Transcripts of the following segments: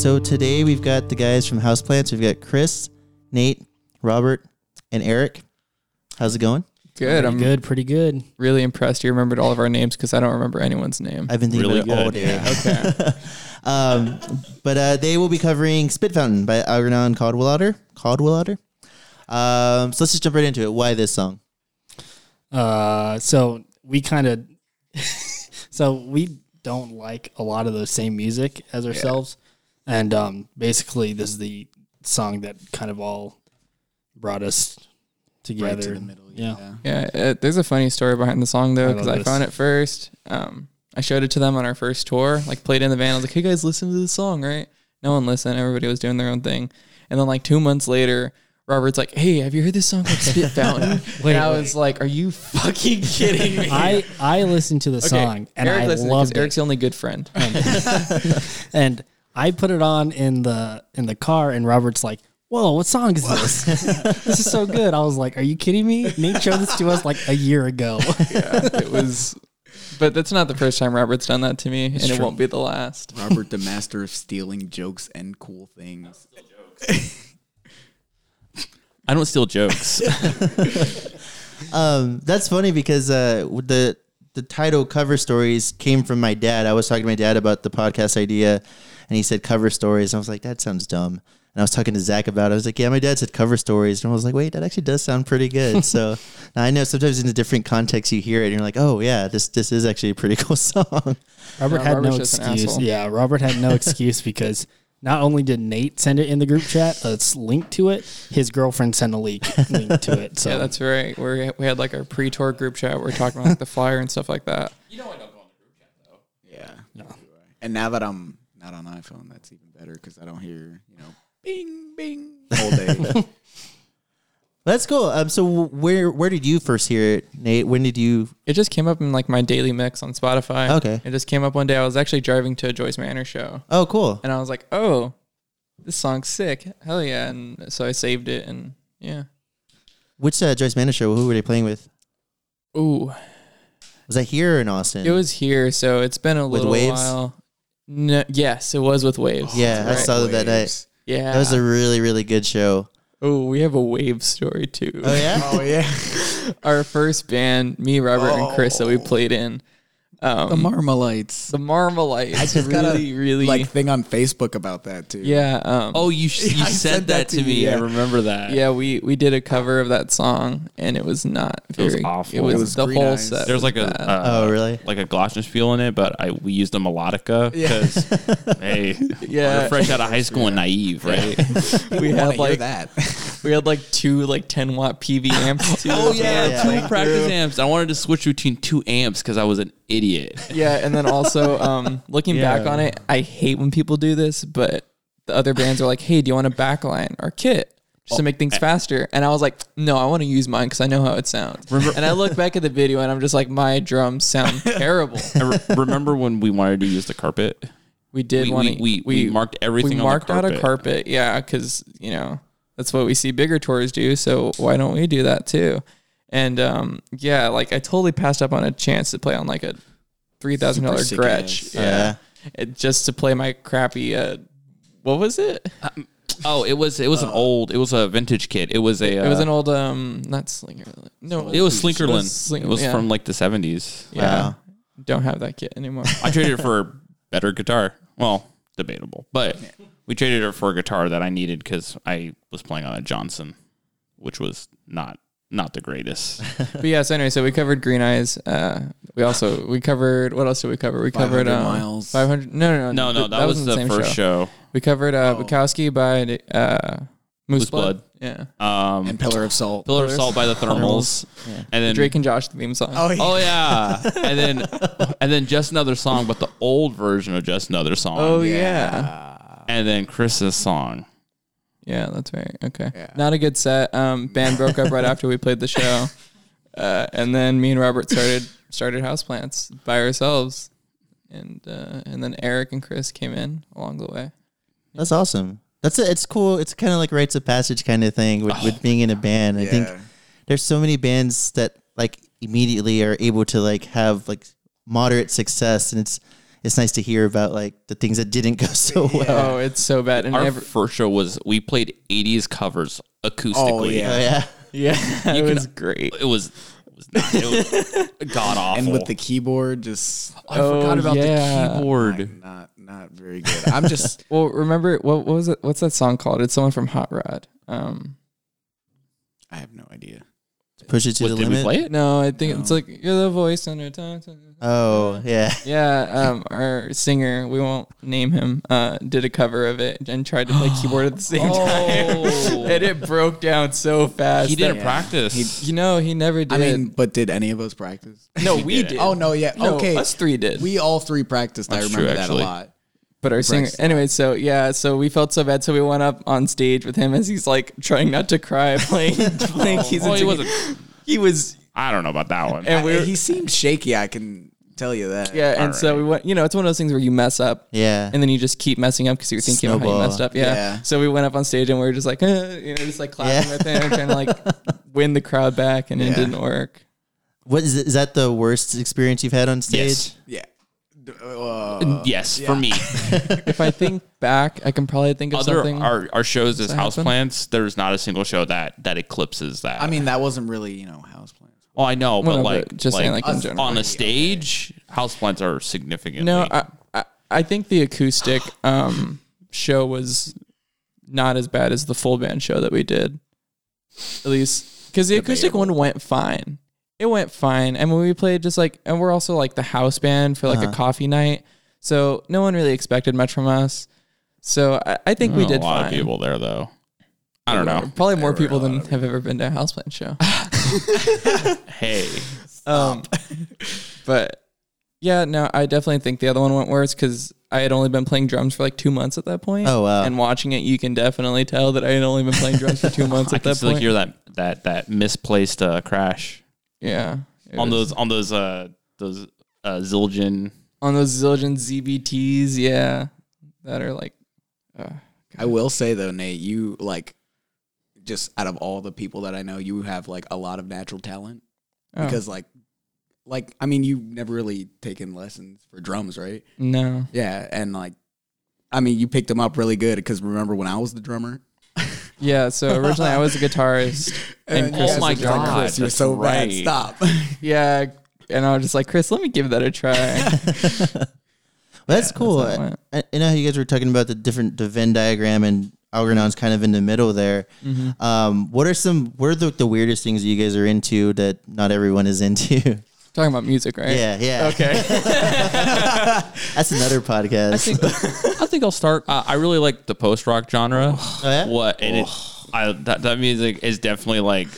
right, so today we've got the guys from Houseplants. We've got Chris, Nate, Robert, and Eric. How's it going? Good. I'm good, pretty good. really impressed. You remembered all of our names because I don't remember anyone's name. I've been thinking Really about it all day. yeah. Okay. Um, but uh, they will be covering Spit Fountain by Algernon Caldwell Caldwell Um, so let's just jump right into it. Why this song? Uh, so we kind of, so we don't like a lot of the same music as ourselves, and um, basically this is the song that kind of all brought us together. Right to the middle. Yeah. Yeah. yeah. Uh, there's a funny story behind the song though because love I, found it first. Um, I showed it to them on our first tour. Like played in the van. I was like, "Hey guys, listen to this song, right?" No one listened. Everybody was doing their own thing. And then like two months later. Robert's like, hey, have you heard this song called Spit Fountain? Wait, and I wait. was like, are you fucking kidding me? I I listened to the Okay, song and Eric I listened 'cause loved Eric's it, the only good friend. and I put it on in the in the car, and Robert's like. Whoa, what song is this? this is so good. I was like, Are you kidding me? Nate showed this to us like a year ago. yeah, it was. But that's not the first time Robert's done that to me, and it won't be the last. Robert, the master of stealing jokes and cool things. I don't steal jokes. Um, that's funny because uh, the the title cover stories came from my dad. I was talking to my dad about the podcast idea, and he said cover stories. I was like, that sounds dumb. And I was talking to Zach about it. I was like, yeah, my dad said cover stories. And I was like, wait, that actually does sound pretty good. so now I know sometimes in a different context you hear it and you're like, oh, yeah, this this is actually a pretty cool song. Robert No, had Robert's no excuse. Yeah, Robert had no excuse because not only did Nate send it in the group chat, a s- link to it, his girlfriend sent a link link to it. So yeah, that's right. We we had like our pre-tour group chat. where We are talking about like, the flyer and stuff like that. You know, I don't go on the group chat, though. Yeah. No. And now that I'm not on iPhone, that's even better because I don't hear, you know, bing, bing all day. That's cool. Um, so where where did you first hear it, Nate? When did you? It just came up in like my daily mix on Spotify. Okay. It just came up one day. I was actually driving to a Joyce Manor show, Oh, cool. and I was like, "Oh, this song's sick! Hell yeah!" And so I saved it, and yeah. Which uh, Joyce Manor show? Who were they playing with? Ooh, Was that here or in Austin? it was here, so it's been a With little Waves? while. No, yes, it was with waves. Yeah, I Right. saw that that night. Yeah, That was a really really good show. oh, we have a wave story too. Oh yeah. Oh, yeah. Our first band, me, Robert, and Chris, that we oh. played in. Um, the Marmalites. the Marmalites. I just got a, really, really like thing on Facebook about that too. Yeah. Um, oh, you sh- you I said that, that to to me. you, I remember that. yeah. We we did a cover of that song, and it was not It was very. awful. It was, It was the whole Eyes. set. There's was like a bad. uh, Oh, really? like a glockenspiel in it, but I we used a melodica because hey, Yeah. we're fresh out of high school and naive, right? we had like that. we had like two like 10 watt PV amps. Too, oh that yeah, Yeah. two playing practice through. amps. I wanted to switch between two amps because I was an idiot. Yeah, and then also um, looking back on it, I hate when people do this, but the other bands are like, "Hey, do you want a backline or kit?" Just to make things faster, and I was like, "No, I want to use mine because I know how it sounds." and I look back at the video, and I'm just like, "My drums sound terrible." I re- remember when we wanted to use the carpet? We did We- want we- to. we- we marked everything We on the marked out a carpet. carpet, yeah, because you know that's what we see bigger tours do. So why don't we do that too? And um, yeah, like I totally passed up on a chance to play on like a three thousand dollar Super sick Gretsch, ass. yeah, Yeah. It- just to play my crappy. Uh, what was it? Oh, it was it was an old it was a vintage kit. It was a it was uh, an old um, not Slinger. No, it was Slingerland. Sling- it was yeah. from like the seventies. yeah. Wow. Don't have that kit anymore. I traded it for a better guitar. Well, debatable, but we traded it for a guitar that I needed because I was playing on a Johnson, which was not not the greatest. but yeah, so anyway, so we covered Green Eyes. Uh, we also we covered what else did we cover? We covered 500 um, miles. Five hundred. No, no, No, no, that, was, in the, same first show. We covered uh, Oh. Bukowski by uh, Moose, Moose Blood. Blood. Yeah. Um, and Pillar of Salt. Pillar of Salt by the Thermals, and then Drake and Josh theme song. Oh, yeah. Oh yeah, and then and then just another song, but the old version of just another song. Oh, yeah. and then Chris's song. Yeah, that's right. Okay. Yeah. Not a good set. Um, band broke up right after we played the show. Uh, and then me and Robert started started houseplants by ourselves. And uh, and then Eric and Chris came in along the way. That's awesome. That's a, it's cool. It's kind of like rites of passage kind of thing with, with being in a band. I think there's so many bands that like immediately are able to like have like moderate success, and it's it's nice to hear about like the things that didn't go so well. Oh, it's so bad. And Our every, first show was we played 80s covers acoustically. yeah. Oh yeah. yeah, it can- was great. It was it was, not, it was god awful. And with the keyboard, just I forgot Oh, about yeah. the keyboard. not not very good. I'm just Well, remember what, what was it? What's that song called? It's someone from Hot Rod. Um, I have no idea. Push it to What, the did limit. we play it? no, I think it's like you're the voice under tongue. Oh yeah. Yeah, um, our singer, we won't name him, uh, did a cover of it and tried to play keyboard at the same Oh. time, and it broke down so fast. He didn't that- practice. You know, he never did. I mean, but did any of us practice? no, we didn't. did. Oh no, yeah. No, okay. us three did. We all three practiced. I That's remember true, that actually. a lot. But our singer, Brexit. anyway, so yeah, so we felt so bad, so we went up on stage with him as he's like trying not to cry, playing, playing keys. Well, he wasn't. He was, I don't know about that one. and we were, he seemed shaky. I can tell you that. yeah, and so we went. You know, it's one of those things where you mess up, Yeah. and then you just keep messing up because you're thinking about how you messed up. Yeah. Yeah. So we went up on stage and we were just like, eh, you know, just like clapping Yeah. with him, trying to like win the crowd back, and it didn't work. What is it, is that the worst experience you've had on stage? yes, Yeah. D- uh, yes, yeah. for me. If I think back, I can probably think of Other something. our, our shows as that house happen? plants. There's not a single show that that eclipses that. I mean, that wasn't really you know house plans. well, I know, but no, like, but just saying, like, in general. on a stage, house plants are significantly. No, I, I I think the acoustic um show was not as bad as the full band show that we did. At least because the acoustic one went fine. It went fine. And when we played just like and we're also like the house band for like Uh-huh. a coffee night. So no one really expected much from us. So I, I think we did a lot fine. of people there though. I don't know. Probably more people than have ever been to a houseplant show. Hey, Um, but yeah, no, I definitely think the other one went worse because I had only been playing drums for like two months at that point. Oh, wow. And watching it, you can definitely tell that I had only been playing drums for two months I at can that still point. hear that that that misplaced uh, crash yeah, on was- those on those uh those uh Zildjian. on those Zildjian ZBTs, yeah, that are like, uh, I will say though, Nate, you like just out of all the people that I know, you have like a lot of natural talent oh, because like like I mean, you've never really taken lessons for drums, right? no, Yeah, and like I mean, you picked them up really good because remember when I was the drummer? yeah. So originally I was a guitarist, and And Chris you was Oh my a guys were like, drummer. Chris, you're that's so bad. right. Stop. Yeah, and I was just like, Chris, let me give that a try. Well, that's cool. how it. I, I know how you guys were talking about the different the Venn diagram and Algernon's kind of in the middle there. Mm-hmm. Um, what are some what are the, the weirdest things you guys are into that not everyone is into? Talking about music, right? yeah, yeah. Okay. That's another podcast. I think I think I'll start. Uh, I really like the post rock genre. Oh, yeah? What and it, I that that music is definitely like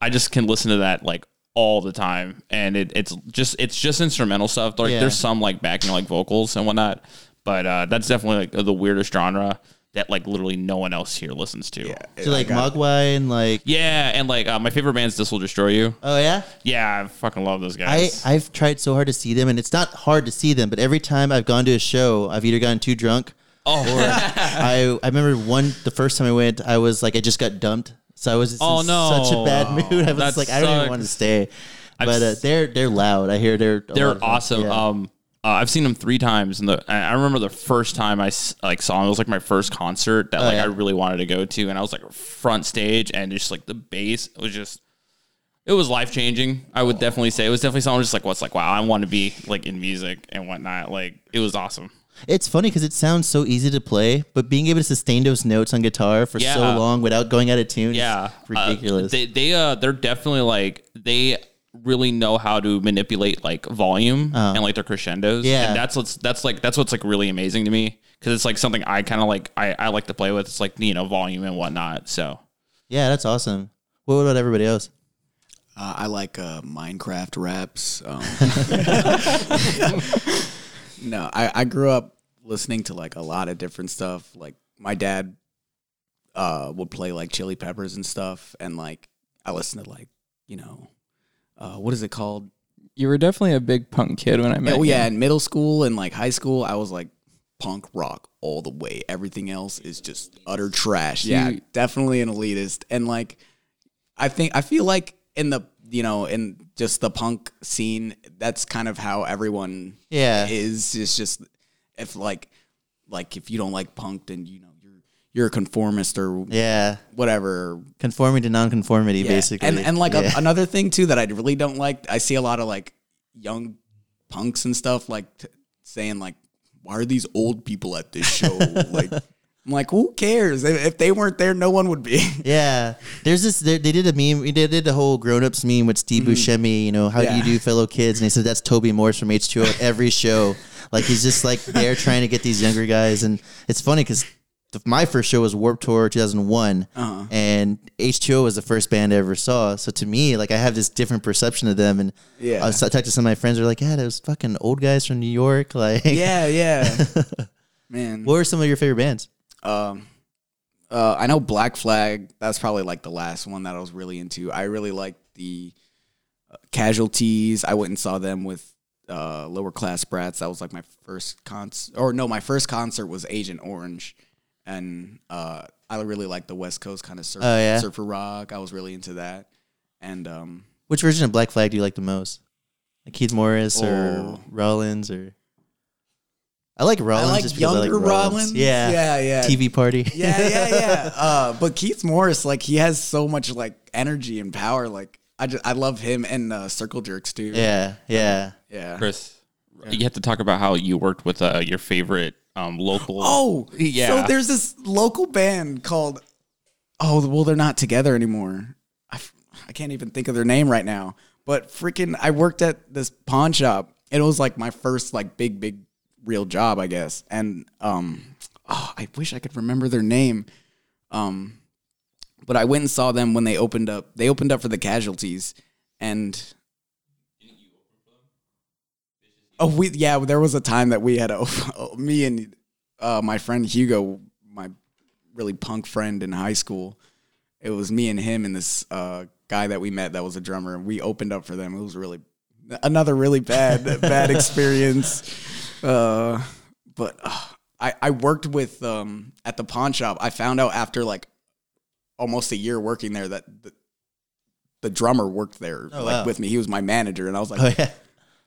I just can listen to that like all the time, and it, it's just it's just instrumental stuff. Like Yeah. there's some like backing like vocals and whatnot, but uh, that's definitely like the weirdest genre that like literally no one else here listens to. Yeah, so like Mogwai and like yeah, and like uh, my favorite band's This Will Destroy You. oh yeah. Yeah, I fucking love those guys. I I've tried so hard to see them, and it's not hard to see them. But every time I've gone to a show, I've either gotten too drunk, oh, or I I remember one the first time I went, I was like I just got dumped, so I was just Oh, in no. such a bad mood. I was That like I don't even want to stay. But uh, they're they're loud. I hear they're a lot of they're awesome. Yeah. Um, uh, I've seen them three times, and the I remember the first time I like saw them. It was like my first concert that like Oh, yeah. I really wanted to go to, and I was like front stage, and just like the bass it was just. It was life changing. I would definitely say it was definitely something just like what's like wow I want to be like in music and whatnot. Like it was awesome. It's funny because it sounds so easy to play, but being able to sustain those notes on guitar for Yeah. so long without going out of tune, Yeah, is ridiculous. Uh, they they uh they're definitely like they really know how to manipulate like volume Uh-huh. and like their crescendos. Yeah. and that's what's that's like that's what's like really amazing to me because it's like something I kind of like I I like to play with. It's like you know volume and whatnot. So yeah, that's awesome. What about everybody else? Uh, I like uh, Minecraft raps. Um, no, I, I grew up listening to like a lot of different stuff. Like my dad uh, would play like Chili Peppers and stuff, and like I listened to like you know uh, what is it called? You were definitely a big punk kid when I met Oh you. yeah, in middle school and like high school, I was like punk rock all the way. Everything else is just utter trash. yeah, definitely an elitist. And like, I think I feel like in the you know, in just the punk scene, that's kind of how everyone Yeah. is. It's just if like like if you don't like punk, then you know you're a conformist or Yeah. whatever. Conforming to nonconformity, Yeah. basically. And and like a- another thing too that I really don't like, I see a lot of like young punks and stuff like t- saying like, "Why are these old people at this show?" like, I'm like, who cares? If, they weren't there, no one would be. Yeah, there's this. They, they did a meme. They did a whole grown ups meme with Steve Buscemi. You know, how do Mm-hmm. Yeah. you do, fellow kids? And they said that's Toby Morse from H2O at every show. Like he's just like there trying to get these younger guys, and it's funny because my first show was Warped Tour 2001, Uh-huh. and H2O was the first band I ever saw. So to me, like I have this different perception of them, and Yeah. I was talking to some of my friends. They're like, "Yeah, those fucking old guys from New York." Like, yeah, yeah, man. What were some of your favorite bands? Um, uh, I know Black Flag. That's probably like the last one that I was really into. I really liked the uh, Casualties. I went and saw them with uh, Lower Class Brats. That was like my first concert. Or no, my first concert was Agent Orange, and uh, I really liked the West Coast kind of surf, Oh, yeah? surfer rock. I was really into that. And um, Which version of Black Flag do you like the most? Like Keith Morris or Oh. Rollins or? I like Rollins. I like just because younger Rollins. Yeah. yeah, yeah. TV party. yeah, yeah, yeah. Uh, but Keith Morris, like, he has so much like energy and power. Like, I just, I love him and uh, Circle Jerks too. yeah, yeah. yeah. Chris, you have to talk about how you worked with uh, your favorite um, local. Oh, Yeah. So there's this local band called. Oh well, they're not together anymore. I, f- I can't even think of their name right now. But freaking, I worked at this pawn shop. and It was like my first like big big real job, I guess. And um, oh, I wish I could remember their name. Um, but I went and saw them when they opened up. They opened up for the Casualties, and Oh, we yeah. There was a time that we had a me and uh, my friend Hugo, my really punk friend in high school. It was me and him and this uh, guy that we met that was a drummer, and we opened up for them. It was really another really bad bad experience. Uh, but uh, I I worked with um at the pawn shop. I found out after like almost a year working there that the, the drummer worked there Oh, like wow. with me. He was my manager, and I was like, Oh yeah.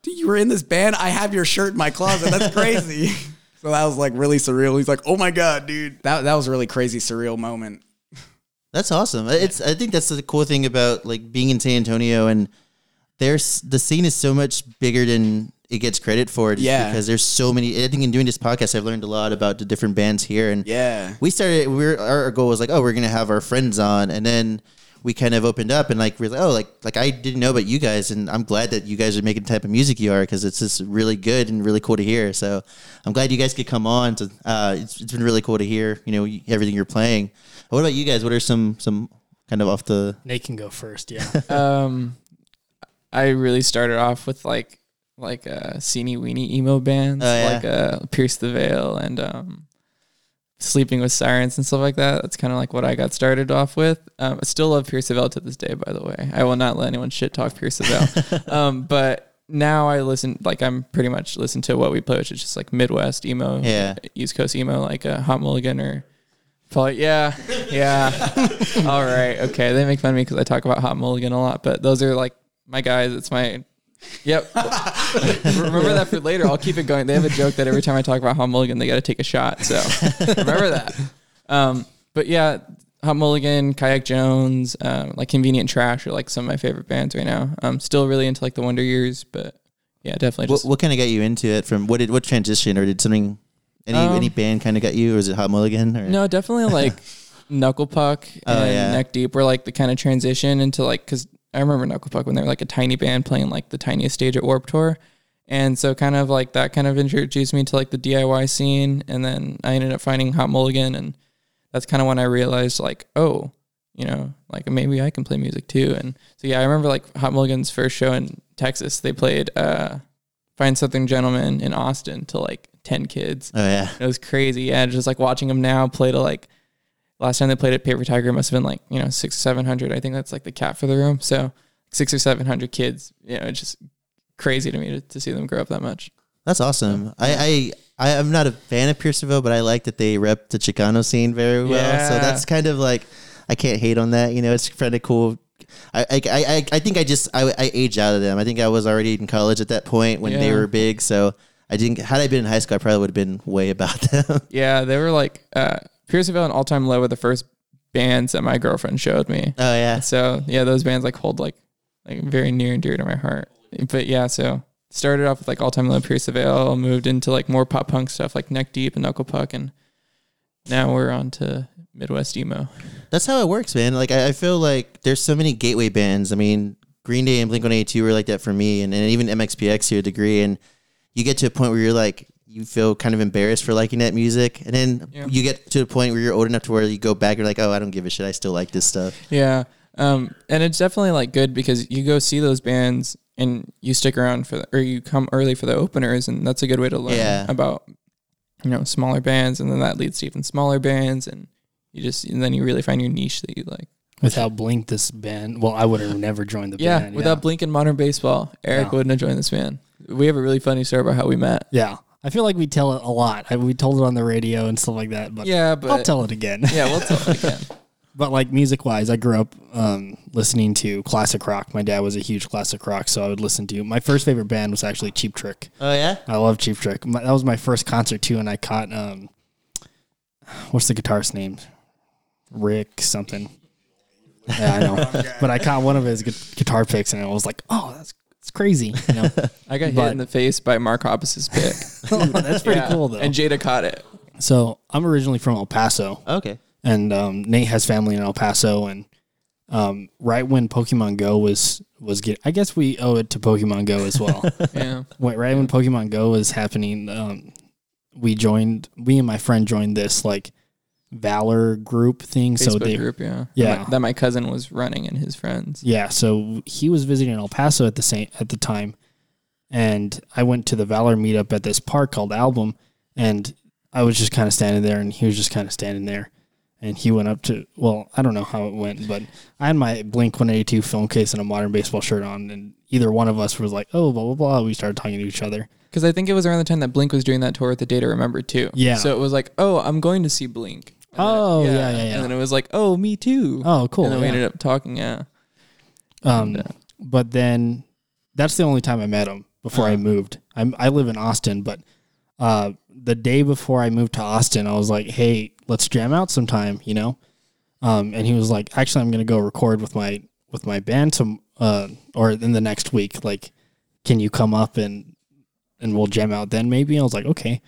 Dude, you were in this band. I have your shirt in my closet. That's crazy. so that was like really surreal. He's like, oh my god, dude. That that was a really crazy surreal moment. That's awesome. It's I think that's the cool thing about like being in San Antonio and there's the scene is so much bigger than it gets credit for. Yeah. Because there's so many. I think in doing this podcast, I've learned a lot about the different bands here. And Yeah. we started. We were our goal was like, oh, we're gonna have our friends on, and then we kind of opened up and like we're like, oh, like like I didn't know about you guys, and I'm glad that you guys are making the type of music you are because it's just really good and really cool to hear. So I'm glad you guys could come on. To uh, it's, it's been really cool to hear. You know everything you're playing. What about you guys? What are some some kind of off the Nate can go first. Yeah. Um, I really started off with like like uh Seeny Weenie emo bands, Oh, yeah. like uh Pierce the Veil and um Sleeping with Sirens and stuff like that. That's kind of like what I got started off with. Um, I still love Pierce the to this day, by the way. I will not let anyone shit talk Pierce the um, but now I listen like I'm pretty much listen to what we play, which is just like Midwest emo, Yeah. East Coast emo, like a Hot Mulligan or Probably, yeah, yeah. All right, okay. They make fun of me because I talk about Hot Mulligan a lot, but those are like my guys. It's my, yep. remember that for later. I'll keep it going. They have a joke that every time I talk about Hot Mulligan, they got to take a shot. So remember that. Um, but yeah, Hot Mulligan, Kayak Jones, um, like Convenient Trash are like some of my favorite bands right now. I'm still really into like the Wonder Years, but yeah, definitely what, what kind of got you into it? From what did what transition or did something any Um, any band kind of got you, or is it Hot Mulligan? Or? No, definitely like Knuckle Puck and Oh, yeah. Neck Deep were like the kind of transition into like because I remember Knuckle Puck when they were like a tiny band playing like the tiniest stage at Warped Tour, and so kind of like that kind of introduced me to like the DIY scene, and then I ended up finding Hot Mulligan, and that's kind of when I realized like oh, you know, like maybe I can play music too, and so yeah, I remember like Hot Mulligan's first show in Texas, they played uh, Fine Southern Gentleman in Austin to like ten kids. Oh yeah. It was crazy. Yeah, just like watching them now play to like last time they played at Paper Tiger must have been like you know six seven hundred. I think that's like the cap for the room. So six or seven hundred kids. You know, it's just crazy to me to, to see them grow up that much. That's awesome. I, I, I, I'm not a fan of Pierce the Veil, but I like that they rep the Chicano scene very well. So that's kind of like, I can't hate on that. You know, it's kind of cool I I, I, I think I just I, I aged out of them. I think I was already in college at that point when they were big. So I didn't. Had I been in high school, I probably would have been way about them. Yeah, they were like uh, Pierce the Veil and All Time Low were the first bands that my girlfriend showed me. oh yeah. So yeah, those bands like hold like like very near and dear to my heart. But yeah, so started off with like All Time Low, Pierce the Veil, moved into like more pop punk stuff like Neck Deep and Knuckle Puck, and now we're on to Midwest emo. That's how it works, man. Like I, I feel like there's so many gateway bands. I mean, Green Day and Blink One Eighty Two were like that for me, and, and even MXPX to a degree. And you get to a point where you're like, you feel kind of embarrassed for liking that music, and then Yeah. you get to a point where you're old enough to where you go back, you're like, oh, I don't give a shit. I still like this stuff. Yeah. Um, and it's definitely like good because you go see those bands and you stick around for the, or you come early for the openers and that's a good way to learn Yeah. about you know smaller bands and then that leads to even smaller bands and you just and then you really find your niche that you like. Without Blink, this band, well, I would have never joined the Yeah, band. without Blink and Modern Baseball, Eric Yeah. wouldn't have joined this band. We have a really funny story about how we met. Yeah. I feel like we tell it a lot. I, we told it on the radio and stuff like that, but Yeah, but I'll tell it again. yeah, we'll tell it again. But like music wise, I grew up um, listening to classic rock. My dad was a huge classic rock, so I would listen to. My first favorite band was actually Cheap Trick. Oh yeah. I love Cheap Trick. My, that was my first concert too, and I caught um, what's the guitarist's name? Rick something. Yeah, I know. but I caught one of his gu- guitar picks, and I was like, "Oh, that's it's crazy." You know, I got hit But- in the face by Mark Hoppus's pick. that's pretty Yeah, cool though. And Jada caught it. so I'm originally from El Paso, Okay. and um, Nate has family in El Paso, and um, right when Pokemon Go was was get, I guess we owe it to Pokemon Go as well. Yeah. Wait, right when Pokemon Go was happening, um, we joined. We and my friend joined this like Valor group thing. so Facebook they, group, yeah. Yeah. That my, that my cousin was running and his friends. yeah. So he was visiting El Paso at the same at the time, and I went to the Valor meetup at this park called Album, and I was just kind of standing there, and he was just kind of standing there. And he went up to, well, I don't know how it went, but I had my Blink 182 film case and a modern baseball shirt on. And either one of us was like, oh, blah, blah, blah. We started talking to each other. Because I think it was around the time that Blink was doing that tour with the Day to Remember too. Yeah. So it was like, oh, I'm going to see Blink. And then- Oh, yeah, yeah, yeah. And then it was like, oh, me too. Oh, cool. And then we yeah. ended up talking. Yeah. Um, Yeah. but then that's the only time I met him before I moved. I'm, I live in Austin, but uh, the day before I moved to Austin, I was like, "Hey, let's jam out sometime," you know. Um, and he was like, "Actually, I'm gonna go record with my with my band some uh, or in the next week. Like, can you come up and and we'll jam out then maybe?" I was like, "Okay."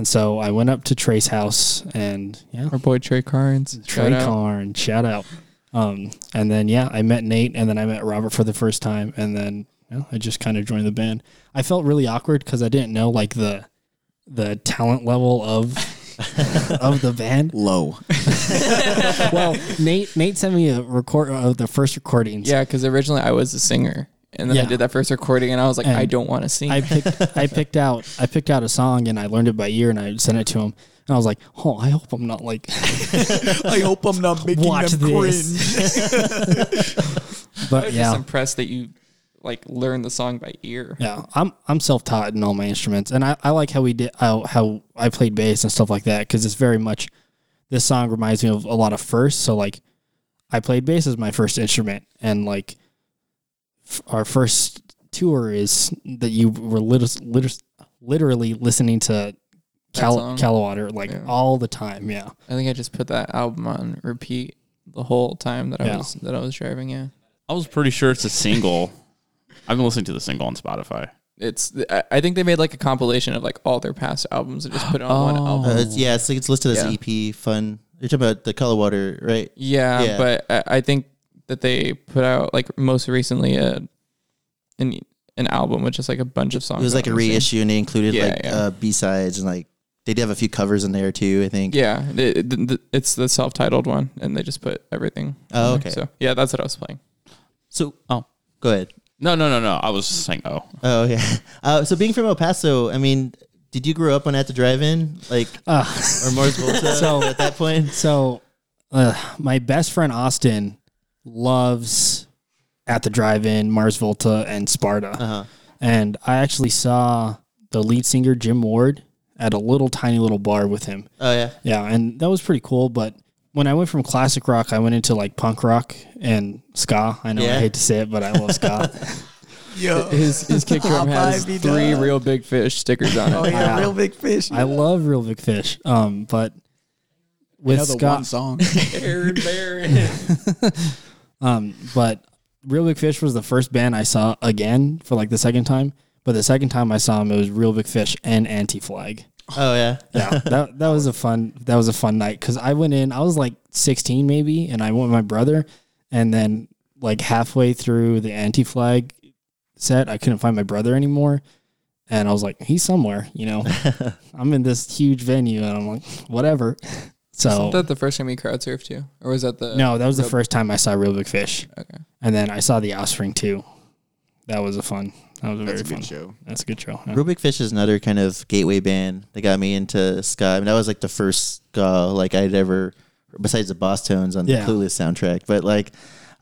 And so I went up to Trey's house, and yeah, Our boy Trey Carnes. Trey shout out. Shout out. Um, and then yeah, I met Nate, and then I met Robert for the first time, and then you know, I just kind of joined the band. I felt really awkward because I didn't know like the the talent level of of the band. Low. Well, Nate Nate sent me a record of the first recordings. Yeah, because originally I was a singer. And then I did that first recording and I was like, And I don't want to sing. I picked I picked out I picked out a song and I learned it by ear and I sent it to him and I was like, oh, I hope I'm not like I hope I'm not making watch this. I but was yeah, just impressed that you like learned the song by ear. Yeah, I'm I'm self taught in all my instruments, and I, I like how we did how, how I played bass and stuff like that because it's very much. This song reminds me of a lot of first, so like, I played bass as my first instrument, and like, our first tour is that you were lit- lit- literally listening to Cal song? Cadwallader like Yeah. all the time. Yeah, I think I just put that album on repeat the whole time that I Yeah. was that I was driving. Yeah, I was pretty sure it's a single. I've been listening to the single on Spotify. it's. I- I think they made like a compilation of like all their past albums and just put it on one Oh. album. Uh, it's, yeah, it's like it's listed as Yeah. EP fun. You're talking about the Cadwallader, right? Yeah, Yeah. but I, I think that they put out like most recently a an an album with just like a bunch of songs. It was like a on same- reissue, and they included Yeah, like yeah. Uh, B sides and like they did have a few covers in there too. I think. Yeah, it, it- it's the self-titled one, and they just put everything. Oh, on there. okay. So yeah, that's what I was playing. So, Oh. go ahead. No, no, no, no. I was just saying, oh, Oh, okay. Uh, so, being from El Paso, I mean, did you grow up on at the drive-in, like, uh, or Mars Volta So- at that point? So, uh, my best friend Austin loves at the drive-in Mars Volta and Sparta. Uh huh. and I actually saw the lead singer Jim Ward at a little tiny little bar with him. Oh yeah. Yeah, and that was pretty cool. But when I went from classic rock, I went into like punk rock and ska. I know Yeah. I hate to say it, but I love ska. Yo. His his kick drum has three done. real big fish stickers on it. Oh yeah, Yeah. real big fish. I love Real Big Fish. Um, but I with know the ska, one song. Aaron Barrett. Um, but Real Big Fish was the first band I saw again for like the second time. But the second time I saw him, it was Real Big Fish and Anti Flag. Oh yeah. Yeah, that that was a fun that was a fun night because I went in. I was like 16 maybe, and I went with my brother, and then like halfway through the Anti Flag set, I couldn't find my brother anymore, and I was like, he's somewhere, you know. I'm in this huge venue, and I'm like, whatever. So Wasn't that the first time you crowd surfed too, or was that the no, that was the first time I saw Real Big Fish, Okay. and then I saw the Offspring too. That was a fun. That was a That's very a good fun. show. That's a good show. yeah. Real Big Fish is another kind of gateway band that got me into ska. I mean, that was like the first ska like I'd ever, besides the Boss Tones on the Yeah. Clueless soundtrack. But like,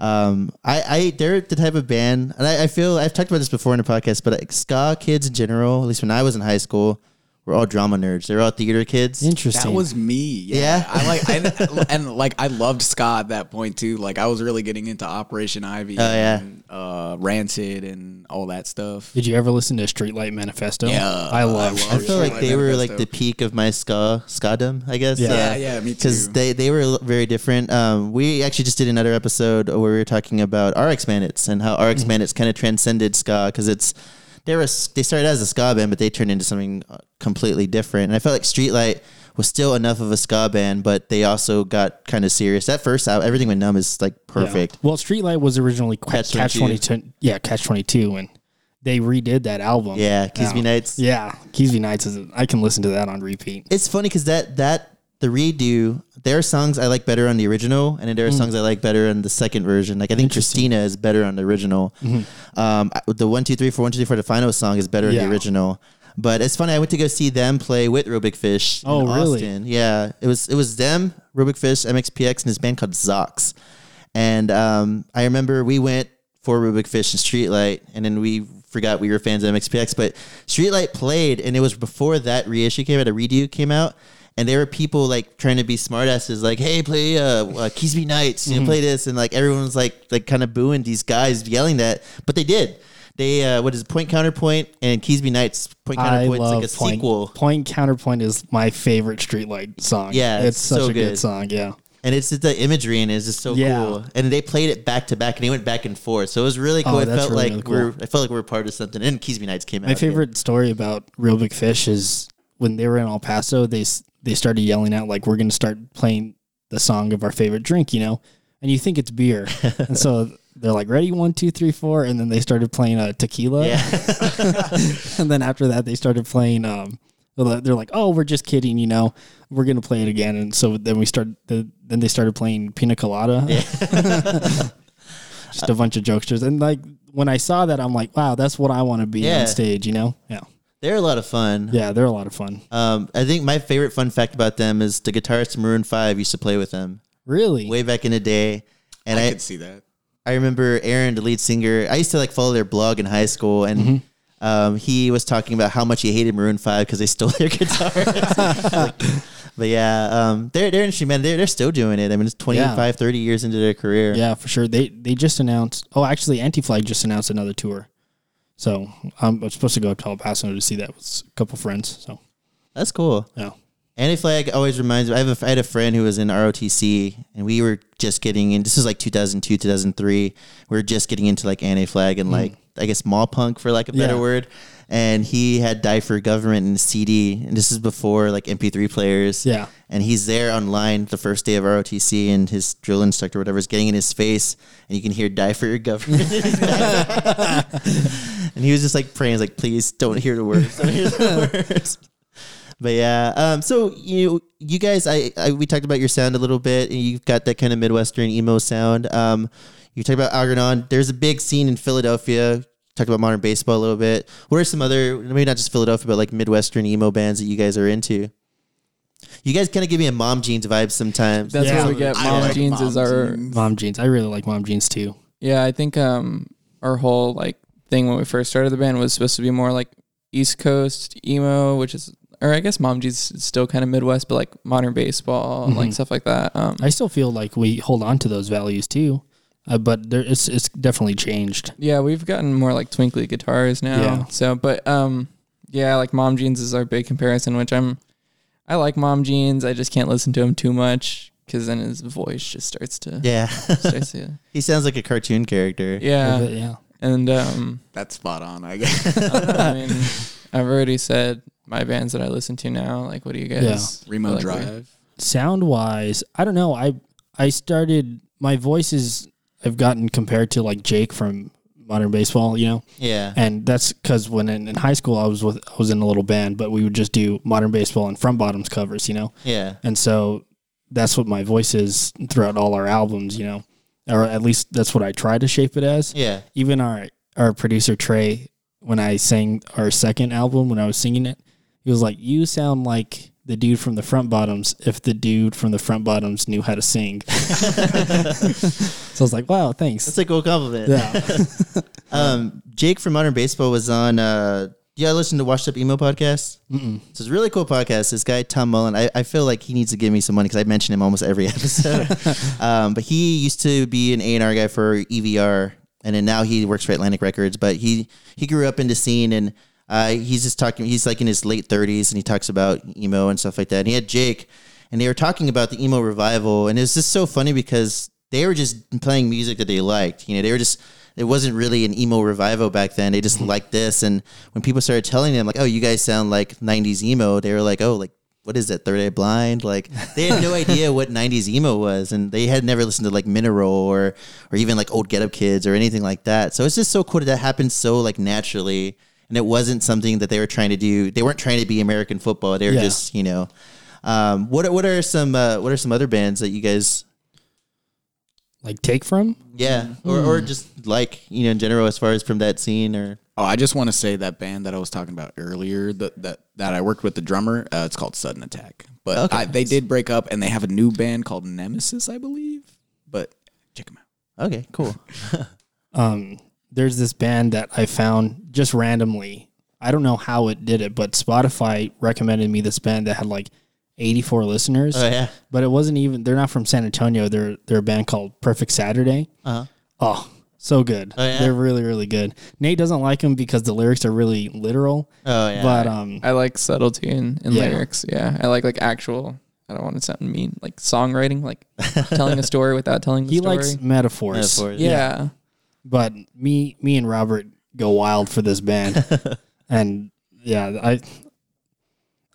um, I, I they're the type of band, and I, I feel I've talked about this before in the podcast, but like, ska kids in general, at least when I was in high school, were all drama nerds. They're all theater kids. Interesting. That was me. Yeah. Yeah? I like and, and like I loved ska at that point too. Like I was really getting into Operation Ivy Oh, yeah. and uh Rancid and all that stuff. Did you ever listen to Streetlight Manifesto? Yeah, I love. I I feel like Streetlight they were like the peak of my ska skadom, I guess. Yeah. Yeah, yeah, me too. Because they, they were very different. Um, we actually just did another episode where we were talking about RX Bandits and how RX Mm-hmm. Bandits kind of transcended ska because it's they were they started as a ska band but they turned into something uh, completely different. And I felt like Streetlight was still enough of a ska band, but they also got kind of serious. That first everything went numb is like perfect. Yeah. Well, Streetlight was originally Catch, Catch Catch 22. Yeah, Catch 22. And they redid that album. Yeah, Keasbey Nights. Yeah, Keasbey Nights is. I can listen to that on repeat. It's funny because that that the redo there are songs I like better on the original, and then there are songs I like better on the second version. Like I think Christina is better on the original. Um, I- the one two three four one two three four the final song is better on the original. But it's funny. I went to go see them play with Real Big Fish. in Oh, really? Austin. Yeah, it was it was them, Real Big Fish, MXPX, and this band called Zox. And um, I remember we went for Real Big Fish and Streetlight, and then we forgot we were fans of MXPX. But Streetlight played, and it was before that reissue came out, a redo came out. And there were people like trying to be smartasses, like, "Hey, play uh, uh Keasbey Nights, you know, play this," and like everyone was like, like kind of booing these guys, yelling that, but they did. They uh, what is it, point counterpoint and Keasbey Nights point counterpoint is like a Point. sequel, Point Counterpoint is my favorite Streetlight song. Yeah, it's it's such so a good. good. song. Yeah, and it's just the imagery and it's just so Yeah. cool. And they played it back to back, and they went back and forth, so it was really cool. Oh, it that's felt really, like really we're I felt like we were part of something. And Keasbey Nights came out. my again. favorite story about Real Big Fish is when they were in El Paso. They they started yelling out like, "We're going to start playing the song of our favorite drink," you know, and you think it's beer, and so they're like, "Ready, one, two, three, four," and then they started playing uh, tequila. Yeah, and then after that they started playing um they're like oh we're just kidding you know? We're gonna play it again. And so then we started the, then they started playing pina colada. Just a bunch of jokesters. And like when i saw that i'm like wow that's what i want to be Yeah. on stage you know? Yeah they're a lot of fun. yeah they're a lot of fun Um, I think my favorite fun fact about them is the guitarist of Maroon Five used to play with them really way back in the day, and I, I could see that. I remember Aaron, the lead singer. I used to like follow their blog in high school, and Mm-hmm. um, he was talking about how much he hated Maroon Five because they stole their guitar. Like, but yeah, um, they're they're interesting, man. They're they're still doing it. I mean, it's 25, 30 years into their career. yeah for sure they they just announced oh actually anti-flag just announced another tour so um, i'm supposed to go to el paso to see that with a couple friends so that's cool. yeah Anti Flag always reminds me. I have a, I had a friend who was in ROTC, and we were just getting in. This is like 2002, 2003. We were just getting into like Anti Flag and like I guess mall punk for like a better. Yeah. word. And he had Die for Government in the CD, and this is before like MP3 players. Yeah. And he's there online the first day of ROTC, and his drill instructor, or whatever, is getting in his face, and you can hear "Die for Your Government." and he was just like praying, like, "Please don't hear the words. Don't hear the words." But yeah, um, so you you guys, I, I we talked about your sound a little bit, and you've got that kind of midwestern emo sound. Um, you talk about Algernon. There's a big scene in Philadelphia. Talked about modern baseball a little bit. What are some other, maybe not just Philadelphia, but like midwestern emo bands that you guys are into? You guys kind of give me a mom jeans vibe sometimes. That's Yeah. where we get mom like jeans Mom is our Jeans. mom jeans i really like mom jeans too yeah. I think um our whole like thing when we first started the band was supposed to be more like East Coast emo, which is or I guess Mom Jeans still kind of Midwest, but like modern baseball and like stuff like that. Um, I still feel like we hold on to those values too, uh, but there, it's it's definitely changed. yeah, we've gotten more like twinkly guitars now. Yeah. So, but um, yeah, like Mom Jeans is our big comparison, which I'm, I like Mom Jeans. I just can't listen to him too much because then his voice just starts to, Yeah. starts to he sounds like a cartoon character. yeah. But yeah. And um, That's spot on, I guess. I mean, I've already said my bands that I listen to now. Like, what do you guys? Yeah. Remo like, Drive. sound wise, I don't know. I I started my voices I've gotten compared to like Jake from Modern Baseball, you know, Yeah. and that's because when in, in high school I was with I was in a little band, but we would just do Modern Baseball and front bottoms covers, you know, Yeah. and so that's what my voice is throughout all our albums, you know, or at least that's what I try to shape it as. Yeah. Even our our producer Trey, when I sang our second album, when I was singing it, he was like, "You sound like the dude from the Front Bottoms if the dude from the Front Bottoms knew how to sing." so I was like, "Wow, thanks." That's a cool compliment. yeah, Um, Jake from Modern Baseball was on. Uh, yeah, I listened to Washed Up Emo podcast. Mm-mm. So it's a really cool podcast. This guy Tom Mullen, I, I feel like he needs to give me some money because I mention him almost every episode. um, but he used to be an A and R guy for EVR, and then now he works for Atlantic Records. But he he grew up in the scene, and uh, he's just talking. He's like in his late thirties, and he talks about emo and stuff like that. And he had Jake, and they were talking about the emo revival, and it was just so funny because they were just playing music that they liked. You know, they were just it wasn't really an emo revival back then. They just liked this. And when people started telling them, like, oh, you guys sound like 90s emo, they were like, oh, like, what is that, Third Eye Blind? Like, they had no idea what 90s emo was. And they had never listened to like Mineral or, or even like Old Get Up Kids or anything like that. So it's just so cool that that happened so like naturally. And it wasn't something that they were trying to do. They weren't trying to be American football. They were Yeah. just, you know, um, what, what are some, uh, what are some other bands that you guys like take from. yeah, or or just like you know in general as far as from that scene or Oh, I just want to say that band that I was talking about earlier that that, that I worked with the drummer. Uh, it's called Sudden Attack, but Okay. I, they did break up and they have a new band called Nemesis, I believe. But check them out. okay, cool. Um, there's this band that I found just randomly. I don't know how it did it, but Spotify recommended me this band that had like 84 listeners. Oh yeah, but it wasn't even. They're not from San Antonio. They're they're a band called Perfect Saturday. uh-huh. Oh, so good. Oh, yeah? They're really really good. Nate doesn't like them because the lyrics are really literal. oh yeah. But um, I like subtlety in, in Yeah. lyrics. Yeah, I like like actual. I don't want to sound mean, like songwriting, like telling a story without telling the he story. likes metaphors. Metaphors. yeah. But me me and Robert go wild for this band, and yeah, I.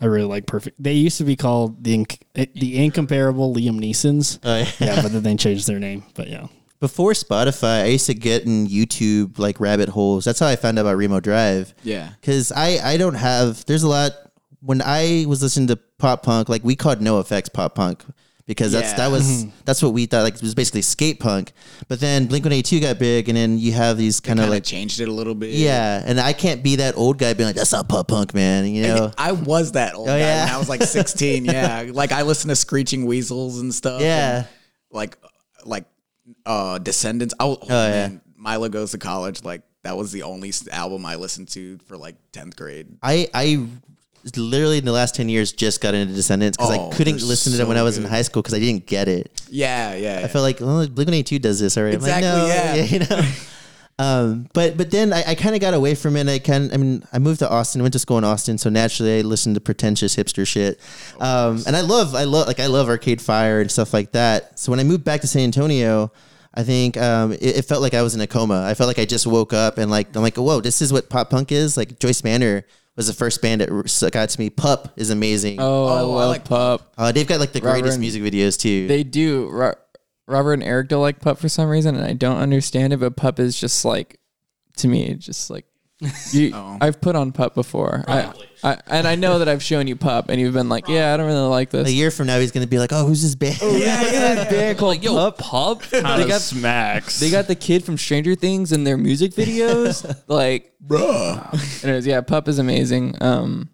I really like Perfect. They used to be called the inc- eh, the incomparable Liam Neesons. Oh, yeah. Yeah, but then they changed their name. But yeah, Before Spotify, I used to get in YouTube like rabbit holes. That's how I found out about Remo Drive. Yeah. Because I I don't have. There's a lot. When I was listening to pop punk, like we called NOFX pop punk because that's Yeah. that was that's what we thought like it was basically skate punk. But then Blink One Eighty Two got big, and then you have these kind of like changed it a little bit. yeah. And I can't be that old guy being like that's not pop punk, man. You know. I was that old Oh, guy yeah? when I was like 16. yeah. Like I listened to Screeching Weasels and stuff. Yeah. and, like, like, uh, Descendents. Oh, oh, yeah. man. Milo Goes to College. Like, that was the only album I listened to for like 10th grade. I I literally in the last ten years just got into Descendents because Oh, I couldn't listen to them when I was in high school because I didn't get it. Yeah. Yeah. I felt like well, Blink One Eighty Two does this already. I'm like, Exactly, no, yeah. you know. Um, but but then I, I kind of got away from it. I kind I mean I moved to Austin, went to school in Austin, so naturally I listened to pretentious hipster shit. Um, and I love I love like I love Arcade Fire and stuff like that. So when I moved back to San Antonio, I think um, it, it felt like I was in a coma. I felt like I just woke up and like I'm like whoa, this is what pop punk is. Like Joyce Manor was the first band that r- got to me. Pup is amazing. Oh, I Oh, I love like Pup. Uh, they've got like the Robert greatest and- music videos too. They do. Ro- Robert and Eric don't like Pup for some reason, and I don't understand it. But Pup is just like, to me, it's just like. You, Oh. I've put on Pup before, I, I, and I know that I've shown you Pup, and you've been like, "Yeah, I don't really like this." a year from now, he's gonna be like, "Oh, who's this band?" yeah, band called Pup. Pup kind They of got- smacks. They got the kid from Stranger Things in their music videos. like, bruh. Anyways, yeah, Pup is amazing. Um,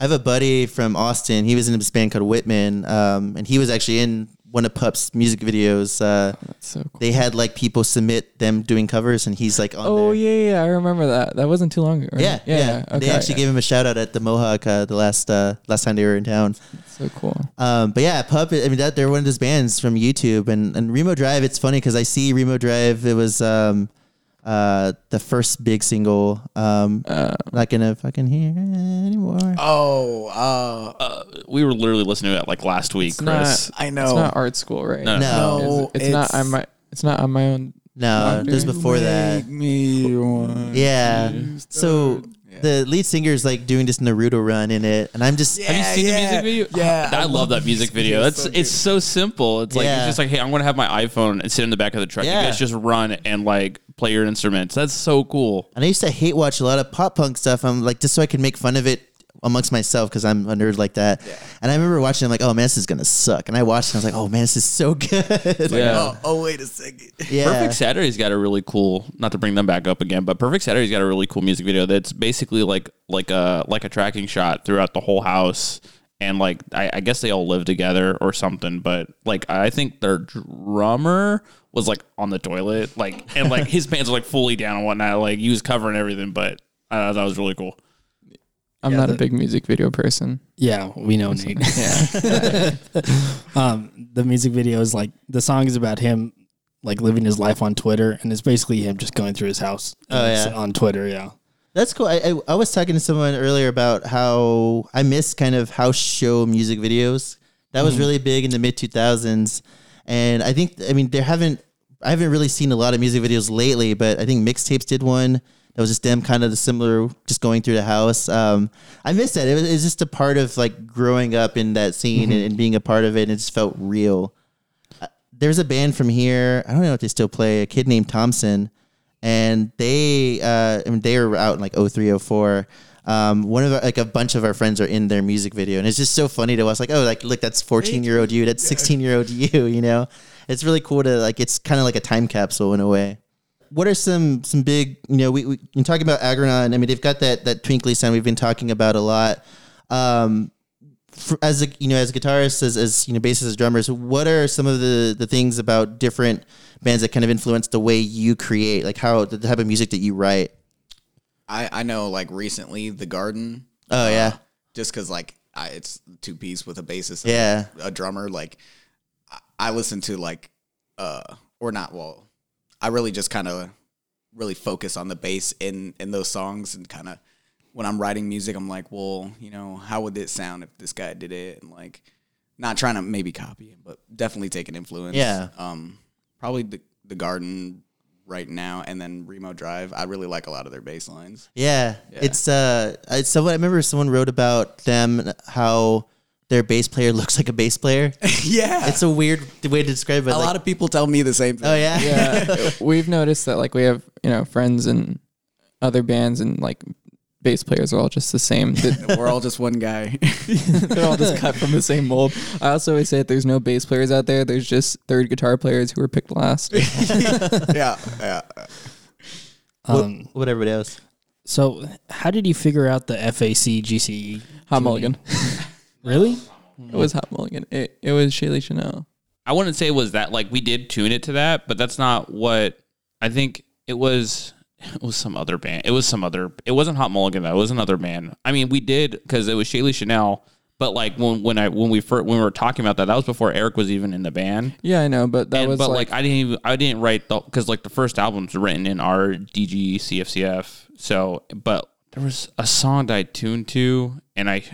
I have a buddy from Austin. He was in this band called Whitman, um, and he was actually in one of Pup's music videos. Uh, That's so cool. they had like people submit them doing covers, and he's like on Oh there. yeah, yeah, I remember that. That wasn't too long ago. Right? Yeah, yeah. Okay, they actually gave him a shout out at the Mohawk uh, the last uh, last time they were in town. so cool. Um, but yeah, Pup. I mean, that they're one of those bands from YouTube, and and Remo Drive. It's funny because I see Remo Drive. It was um, uh, the first big single. Um, Uh, not gonna fucking hear anymore. Oh, uh, Uh, we were literally listening to it like last week, It's Chris. not. I know. It's not art school, right? No. No. No, It's, it's not. it's- on my. It's not on my own. No, Wonder. just before that. me Yeah. So Yeah. The lead singer is like doing this Naruto run in it, and I'm just Have you seen the music video? Yeah, I, love that music video. That's so it's so simple. It's like Yeah. it's just like, hey, I'm gonna have my iPhone and sit in the back of the truck. Yeah. You guys just run and like play your instruments. That's so cool. And I used to hate watch a lot of pop punk stuff. I'm like just so I could make fun of it amongst myself because I'm a nerd like that. And I remember watching. I'm like, oh man, this is gonna suck. And I watched. and I was like, oh man, this is so good. Yeah. Oh, oh, wait a second. yeah. Perfect Saturday's got a really cool. Not to bring them back up again, but Perfect Saturday's got a really cool music video that's basically like like a like a tracking shot throughout the whole house, and like I, I guess they all live together or something. But like I think their drummer was like on the toilet, like and like his pants are like fully down and whatnot. Like he was covering everything, but uh, that was really cool. I'm Yeah, not a big music video person. Yeah, we know Nate. Yeah. um, the music video is like the song is about him like living his life on Twitter, and it's basically him just going through his house. Oh, yeah. on Twitter. Yeah, That's cool. I, I I was talking to someone earlier about how I miss kind of house show music videos. That was really big in the mid 2000s, and I think I mean there haven't I haven't really seen a lot of music videos lately, but I think mixtapes did one. That was just them kind of the similar, just going through the house. Um, I miss that. It was, it was just a part of like growing up in that scene and, and being a part of it, and it just felt real. Uh, There's a band from here. I don't know if they still play. A kid named Thompson, and they uh I mean they were out in like 03 04 um one of our, like a bunch of our friends are in their music video and it's just so funny to us like oh like look that's 14 year old you that's 16 year old you you know it's really cool to like it's kind of like a time capsule in a way what are some some big you know we, we you're talking about Algernon I mean they've got that that twinkly sound we've been talking about a lot um for, as a you know as guitarists as, as you know bassists as drummers what are some of the the things about different bands that kind of influence the way you create like how the type of music that you write I, I know, like recently, The Garden. Oh, yeah. Just because, like, I, it's two piece with a bassist, Yeah. and a drummer. Like, I, I listen to like, uh, or not. Well, I really just kind of really focus on the bass in in those songs, and kind of when I'm writing music, I'm like, well, you know, how would it sound if this guy did it, and like, not trying to maybe copy him, but definitely take an influence. Yeah. Um, probably the the Garden right now, and then Remo Drive. I really like a lot of their bass lines. yeah, it's uh it's someone i remember someone wrote about them how their bass player looks like a bass player yeah, it's a weird way to describe it a like, lot of people tell me the same thing. oh yeah yeah, we've noticed that like we have you know friends and other bands and like bass players are all just the same. We're all just one guy. They're all just cut from the same mold. I also always say that there's no bass players out there. There's just third guitar players who were picked last. yeah, yeah. Um, what everybody else so how did you figure out the FAC GCE? Hot? Mulligan. Really? It was Hot Mulligan. It, it was Shaylee Chanel. I wouldn't say it was that like we did tune it to that, but that's not what I think it was. It was some other band. It was some other. It wasn't Hot Mulligan though. It was another band. I mean, we did because it was Shaylee Chanel. But like when when I when we first when we were talking about that, that was before Eric was even in the band. Yeah, I know, but that And- was but like, like, I didn't even I didn't write the because like the first album's written in our DG CFCF. So, but there was a song that I tuned to, and I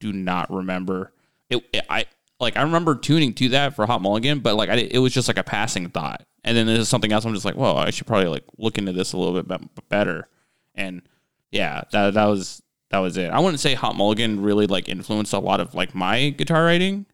do not remember it. it- I like I remember tuning to that for Hot Mulligan, but like I it was just like a passing thought. And then there's something else. I'm just like, well, I should probably like look into this a little bit better. And yeah, that that was that was it. I wouldn't say Hot Mulligan really like influenced a lot of like my guitar writing.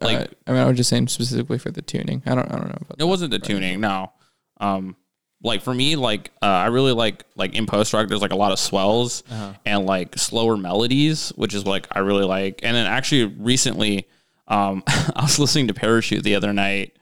Like uh, I mean, I was just saying specifically for the tuning. I don't, I don't know. About it wasn't the tuning, no. Um, like for me, like uh, I really like like in post rock. There's like a lot of swells and like slower melodies, which is like I really like. And then actually recently, um, I was listening to Parachute the other night,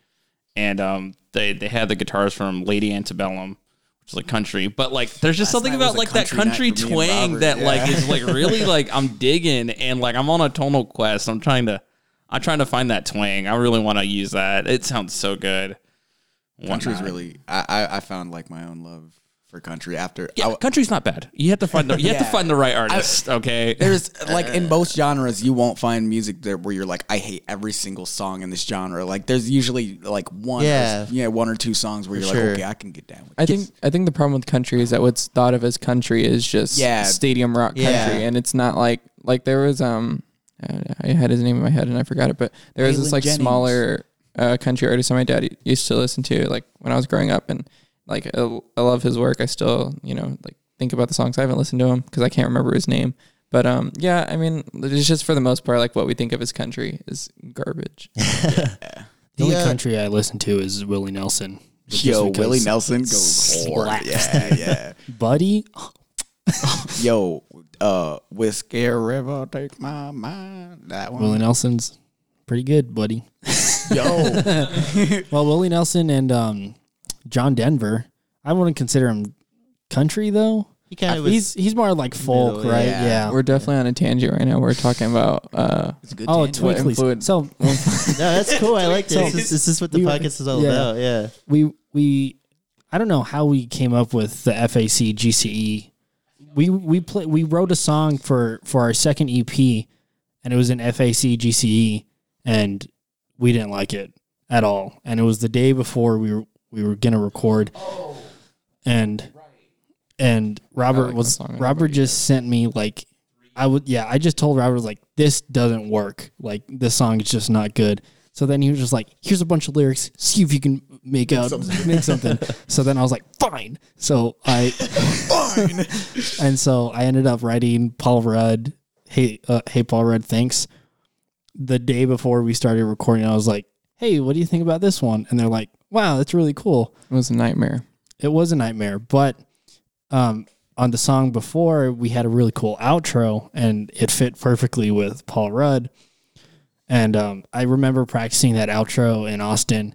and um, they they had the guitars from Lady Antebellum, which is like country. But like, there's just Last something about like that country country me and twang that like is like really like I'm digging, and like I'm on a tonal quest. I'm trying to. I'm trying to find that twang. I really want to use that. It sounds so good. Country's Whatnot. really. I, I I found like my own love for country after. Yeah, I, country's not bad. You have to find the you have to Yeah. find the right artist. okay. there's like in most genres, you won't find music there where you're like, I hate every single song in this genre. Like there's usually like one, Yeah. or, yeah, one or two songs where For you're sure. like, okay, I can get down with. I it. think I think the problem with country is that what's thought of as country is just Yeah. stadium rock country, Yeah. and it's not like like there was um I had his name in my head and I forgot it, but there was this like Jennings. smaller uh, country artist that my dad used to listen to like when I was growing up, and like I, I love his work. I still you know like think about the songs. I haven't listened to him because I can't remember his name. But um, yeah, I mean, it's just for the most part, like what we think of as country is garbage. The only uh, country I listen to is Willie Nelson. Yo, Willie Nelson goes hard. Yeah, yeah. buddy. Yo, uh, Whiskey River, take my mind. That one. Willie Nelson's pretty good, buddy. Yo, Well, Willie Nelson and um, John Denver. I wouldn't consider him country though. He kind of. He's he's more like folk, Middle, right? yeah. Yeah. We're definitely on a tangent right now. We're talking about uh, it's a good. Oh, tangent. What influence- So no, that's cool. I like So- this. This, this is what the We- podcast is all yeah. about. Yeah. we we I don't know how we came up with the FAC GCE. E. We we play we wrote a song for for our second EP, and it was an FAC GCE, E, and we didn't like it at all. And it was the day before we were we were gonna record, and and Robert like was song. I know Robert what you just sent me like I would yeah I just told Robert like this doesn't work like this song is just not good. So then he was just like, "Here's a bunch of lyrics. See if you can make out make something." so then I was like, "Fine." So I fine, and so I ended up writing Paul Rudd. Hey, uh, hey, Paul Rudd. Thanks. The day before we started recording, I was like, "Hey, what do you think about this one?" And they're like, "Wow, that's really cool." it was a nightmare. it was a nightmare. But um, on the song before, we had a really cool outro, and it fit perfectly with Paul Rudd. And um, I remember practicing that outro in Austin,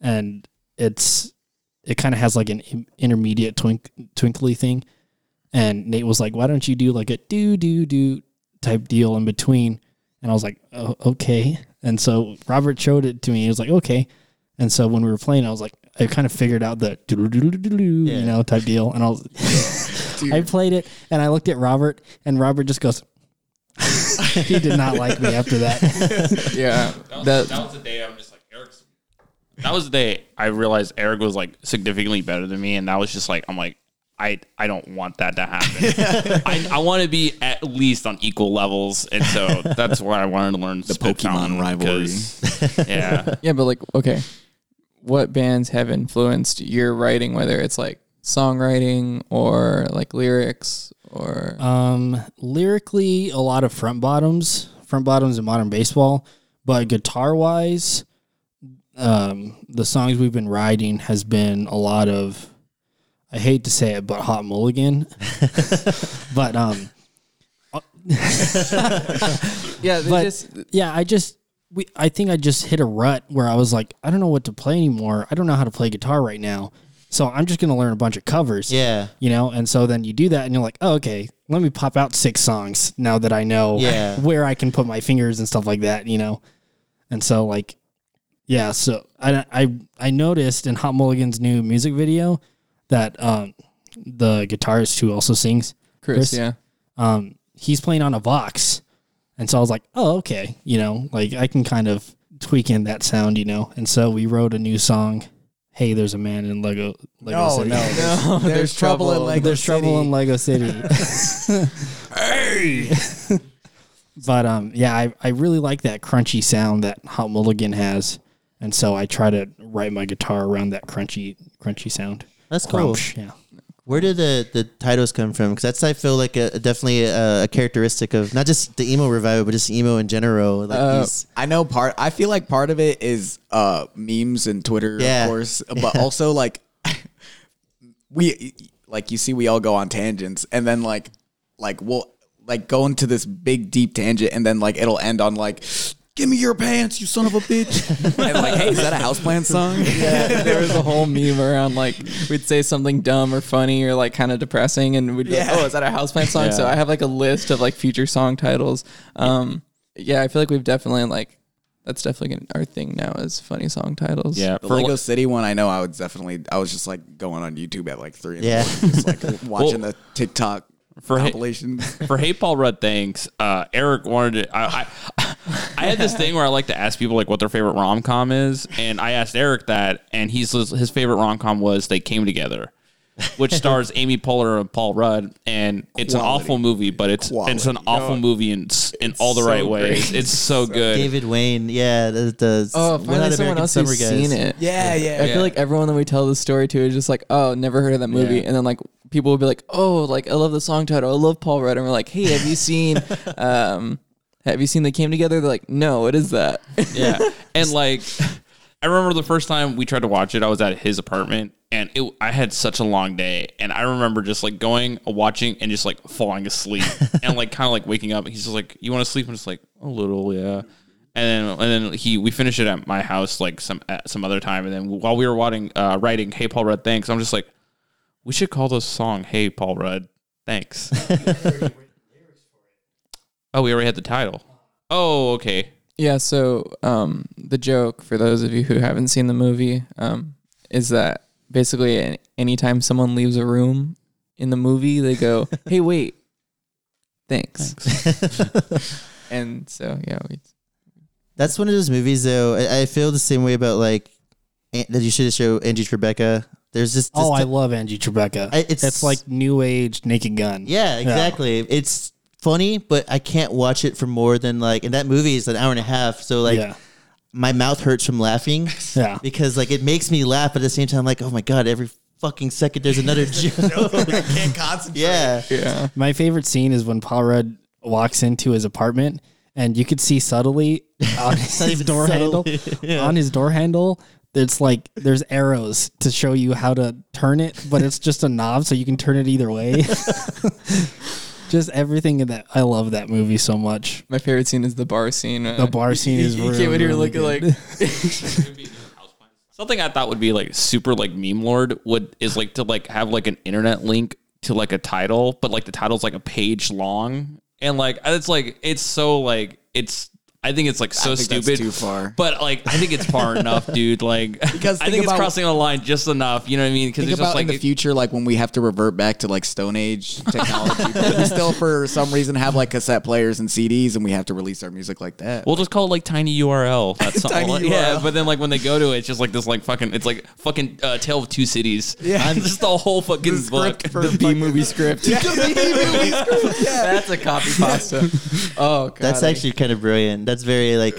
and it's it kind of has like an intermediate twink twinkly thing. And Nate was like, "Why don't you do like a do do do type deal in between?" And I was like, oh, "Okay." And so Robert showed it to me. He was like, "Okay." And so when we were playing, I was like, I kind of figured out the Yeah. you know type deal, and I was, I played it, and I looked at Robert, and Robert just goes, he did not like me after that. Yeah, That was, that that was the day I'm just like Eric's. That was the day I realized Eric was like significantly better than me, and that was just like I'm like I I don't want that to happen. I, I want to be at least on equal levels, and so that's where I wanted to learn the Pokemon rivalry. Yeah, yeah, but like okay, what bands have influenced your writing? Whether it's like songwriting or like lyrics or Um, lyrically, a lot of front bottoms, front bottoms in modern baseball, but guitar wise, um, the songs we've been writing has been a lot of. I hate to say it, but Hot Mulligan, but um, yeah, they but just yeah, I just we I think I just hit a rut where I was like, I don't know what to play anymore. I don't know how to play guitar right now. So I'm just gonna learn a bunch of covers. Yeah. You know, and so then you do that and you're like, oh, okay, let me pop out six songs now that I know Yeah. where I can put my fingers and stuff like that, you know? And so like yeah, so I I I noticed in Hot Mulligan's new music video that um the guitarist who also sings Chris, Chris? yeah. um, he's playing on a Vox. And so I was like, oh, okay. You know, like I can kind of tweak in that sound, you know. And so we wrote a new song. Hey, there's a man in Lego. Lego No, City. no, there's, there's trouble in Lego there's trouble in Lego City. Hey, but um, yeah, I, I really like that crunchy sound that Hot Mulligan has. And so I try to write my guitar around that crunchy, crunchy sound. That's cool. Crunch, yeah. Where did the, the titles come from? Because that's I feel like a, definitely a, a characteristic of not just the emo revival, but just emo in general. Like Uh, these, I know part. I feel like part of it is uh memes and Twitter, Yeah. of course, but also like we like you see we all go on tangents, and then like like we'll like go into this big deep tangent, and then like it'll end on like. Give me your pants, you son of a bitch! and like, hey, is that a houseplant song? Yeah, there was a whole meme around like we'd say something dumb or funny or like kind of depressing, and we'd be like, Yeah. "Oh, is that a houseplant song?" So I have like a list of like future song titles. Um, yeah, I feel like we've definitely like that's definitely gonna, our thing now is funny song titles. Yeah, The for Lego li- City one, I know I was definitely, I was just like going on YouTube at like three in Yeah. the morning, just like watching Well, the TikTok for ha- compilations. for Hey Paul Rudd, thanks. Uh, Eric wanted to. I, I, I had this thing where I like to ask people like what their favorite rom com is, and I asked Eric that, and he's his favorite rom com was They Came Together, which stars Amy Poehler and Paul Rudd, and it's an awful movie, but it's it's an Quality. awful movie in in all the so right ways. great. It's so good. David Wain, yeah, the, the Oh, One finally Out someone American else Summer who's guys. seen it. yeah, yeah. I Yeah. feel like everyone that we tell the story to is just like, oh, never heard of that movie, Yeah. and then like people will be like, oh, like I love the song title, I love Paul Rudd, and we're like, hey, have you seen, um, have you seen They Came Together? They're like, no, what is that? yeah. And like, I remember the first time we tried to watch it, I was at his apartment and it, I had such a long day. And I remember just like going, watching, and just like falling asleep and like kind of like waking up. He's just like, You want to sleep? I'm just like, A little, yeah. And then, and then he, we finished it at my house like some, at some other time. And then while we were watching, uh, writing, Hey, Paul Rudd, thanks. I'm just like, We should call this song, Hey, Paul Rudd, thanks. oh, we already had the title. Oh, okay. Yeah, so um, the joke for those of you who haven't seen the movie um, is that basically an- anytime someone leaves a room in the movie, they go, "Hey, wait, thanks." and so yeah, we, That's one of those movies, though. I, I feel the same way about like that. You should show Angie Tribeca. There's just, Oh, this I t- love Angie Tribeca. I- it's- it's like new age Naked Gun. yeah, exactly. It's funny, but I can't watch it for more than like. And that movie is an hour and a half, so like yeah, my mouth hurts from laughing yeah. because like it makes me laugh, but at the same time, like oh my god, every fucking second there's another joke. I can't concentrate. yeah, yeah, My favorite scene is when Paul Rudd walks into his apartment and you could see subtly on his even door subtle. handle Yeah. on his door handle it's like there's arrows to show you how to turn it, but it's just a knob so you can turn it either way. Just everything in that I love that movie so much. my favorite scene is the bar scene. uh, The bar scene is you really, came in here really looking good. like Something I thought would be like super like meme lord would is like to like have like an internet link to like a title, but like the title's like a page long, and like it's like it's so like it's. I think it's like so I think that's stupid. too far. But like I think it's far enough, dude. Like Because I think think it's about- crossing the line just enough. You know what I mean? Because Think it's just about like in the future, like when we have to revert back to like Stone Age technology, but we still, for some reason, have like cassette players and CDs, and we have to release our music like that. We'll just call it like tiny URL. That's all. Tiny Yeah, URL. but then like when they go to it, it's just like this like fucking it's like fucking uh, Tale of Two Cities. Yeah. it's just the whole fucking The book. script for the B movie script. That's a copy pasta. Oh, God. that's actually kind of brilliant. That's very like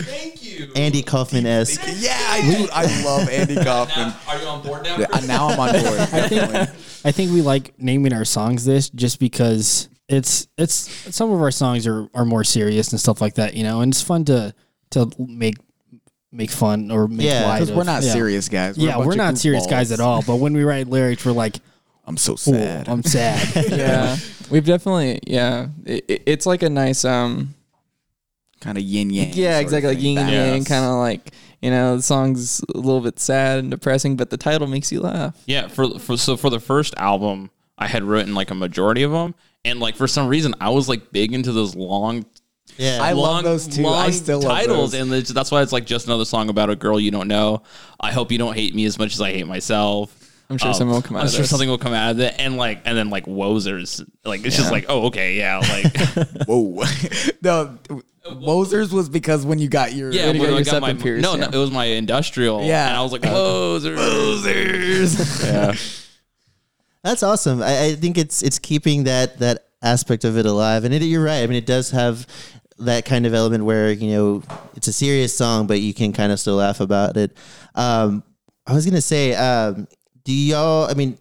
Andy Kaufman esque. yeah, I do. I love Andy Kaufman. Are you on board now? Yeah, now I'm on board. Definitely. I think we like naming our songs this just because it's it's some of our songs are, are more serious and stuff like that, you know, and it's fun to to make make fun or make Yeah, light Because of- we're not yeah. serious guys. a yeah, bunch we're of not serious guys at all. But when we write lyrics, we're like, I'm so "Ooh, sad. I'm sad. yeah, we've definitely yeah. It, it- it's like a nice um kind of yin yang. yeah exactly like yin and yang kind of like you know the song's a little bit sad and depressing, but the title makes you laugh. Yeah, for for so for the first album, I had written like a majority of them, and like for some reason, I was like big into those long. Yeah, I love long, those too. I long still love titles, those. and that's why it's like just another song about a girl you don't know. I hope you don't hate me as much as I hate myself. I'm sure Um, something will come out I'm of sure this. something will come out of it, and like, and then like Wozers, like it's just like, oh, okay, yeah, like, Whoa. no, Mosers was because when you got your yeah. When you got I your got my, septum pierced, no, no, it was my industrial, Yeah. and I was like, Wozers, Mosers. yeah. That's awesome. I, I think it's it's keeping that that aspect of it alive, and it, you're right. I mean, it does have that kind of element where you know it's a serious song, but you can kind of still laugh about it. Um, I was gonna say, um, do y'all? I mean,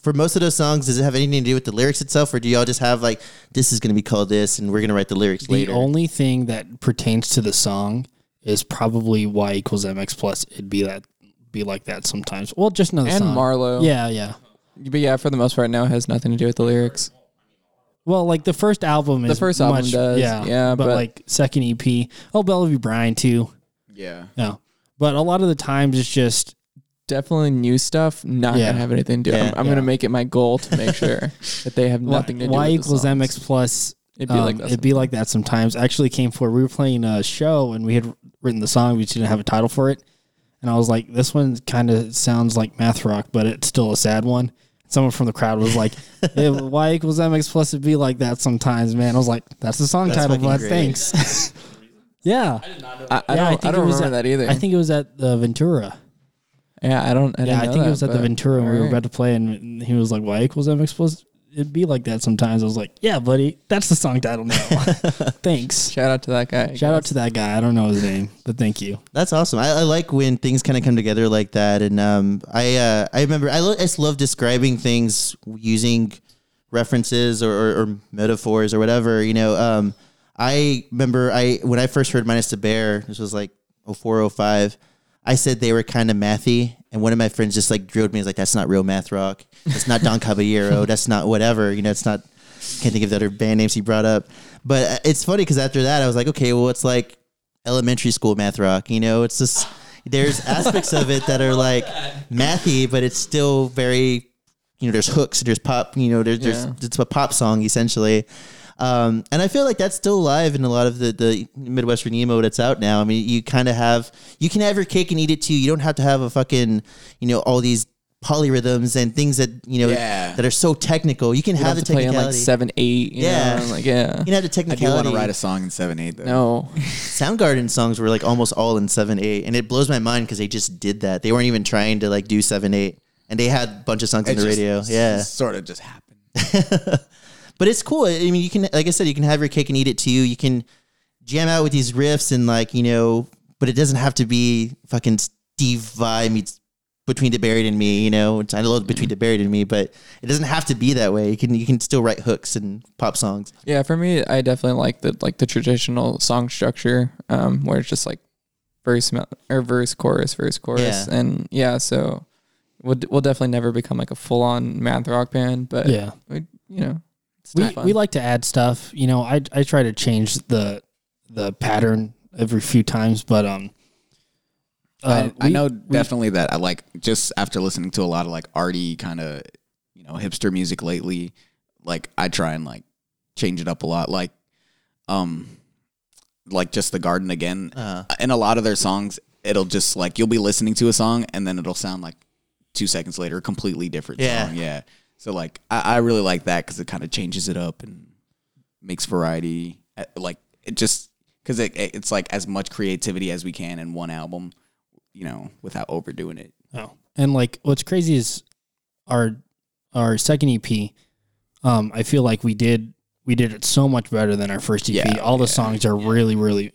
for most of those songs, does it have anything to do with the lyrics itself, or do y'all just have like this is gonna be called this, and we're gonna write the lyrics the later? only thing that pertains to the song is probably y equals mx plus. It'd be that be like that sometimes. Well, just another and song. Marlowe. Yeah, yeah. but yeah, for the most part, now it has nothing to do with the lyrics. Well, like the first album is first album much- does, yeah, yeah, but, but- like second EP, oh Bellevue Brian too, yeah. yeah. But a lot of the times it's just Definitely new stuff. Not Yeah. gonna have anything to do. Yeah. I'm, I'm Yeah. gonna make it my goal to make sure that they have nothing to do. y with the equals songs. mx plus It'd be like Um, that. it'd be like that sometimes. Actually, came for we were playing a show and we had written the song. We just didn't have a title for it, and I was like, "This one kind of sounds like math rock, but it's still a sad one." Someone from the crowd was like, "Yeah, "Y equals mx plus it be like that sometimes, man." I was like, "That's the song That's title, fucking bud. Great. Thanks." yeah, I, I Yeah, don't, I, it don't was remember at- that either. I think it was at the Ventura. Yeah, I don't. I yeah, didn't I know think it was at the but- Ventura, and we were alright. about to play, and he was like, "Y equals mx plus It'd be like that sometimes." I was like, "Yeah, buddy, that's the song title now." Thanks. Shout out to that guy. Shout out to that guy. I don't know his name, but thank you. That's awesome. I, I like when things kind of come together like that. And um, I uh, I remember I, lo- I just love describing things using references or, or, or metaphors or whatever. You know, um, I remember I when I first heard Minus the Bear. This was like 04, 05, I said they were kind of mathy, and one of my friends just like drilled me. He's like, "That's not real math rock. That's not Don Caballero. That's not whatever. You know, it's not." Can't think of the other band names he brought up, but uh, it's funny because after that I was like, okay, well, it's like elementary school math rock. You know, it's just there's aspects of it that are like mathy, but it's still very, you know, there's hooks, there's pop, you know, there's, Yeah. there's it's a pop song essentially. Um, and I feel like that's still alive in a lot of the, the Midwestern emo that's out now. I mean, you kind of have, you can have your cake and eat it too. You don't have to have a fucking, you know, all these polyrhythms and things that, you know, Yeah. that are so technical. You can You have have the to play in like seven, eight. You Yeah. know, like yeah. you can have the technical. I do technicality. want to write a song in seven eight though. No, Soundgarden songs were like almost all in seven eight, and it blows my mind because they just did that. They weren't even trying to like do seven eight, and they had a bunch of songs It on the just radio. Yeah, sort of just happened. but it's cool. I mean, you can, like I said, you can have your cake and eat it too. You can jam out with these riffs and like you know, but it doesn't have to be fucking Steve Vai meets Between the Buried and Me. You know, which I love Between the Buried and Me, but it doesn't have to be that way. You can you can still write hooks and pop songs. yeah. For me, I definitely like the like the traditional song structure, um, where it's just like verse or verse chorus verse chorus, Yeah. and yeah. So we'll we'll definitely never become like a full on math rock band, but Yeah. we, you know, it's we we like to add stuff. You know, I I try to change the the pattern every few times, but um, uh, I, I we- know we- definitely that I like just after listening to a lot of like arty kind of you know hipster music lately, like I try and like change it up a lot. Like, um, like just the Garden again. Uh, In a lot of their songs, it'll just like you'll be listening to a song and then it'll sound like two seconds later a completely different Yeah. song. Yeah. So like I, I really like that because it kind of changes it up and makes variety. Uh, Like it just because it, it- it's like as much creativity as we can in one album, you know, without overdoing it. Oh. And like what's crazy is our our second EP, um, I feel like we did we did it so much better than our first EP. Yeah, All the yeah, songs are really, really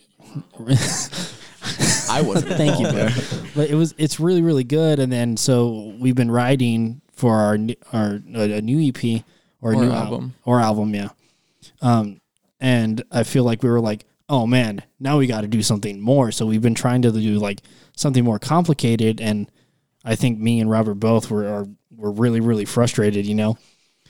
I wasn't. Thank you, involved bro. but it was it's really, really good. And then so we've been writing for our new- our a new EP or a Or new album. album or album, yeah. Um, and I feel like we were like, oh man, now we got to do something more. So we've been trying to do like something more complicated, and I think me and Robert both were are, were really, really frustrated, you know.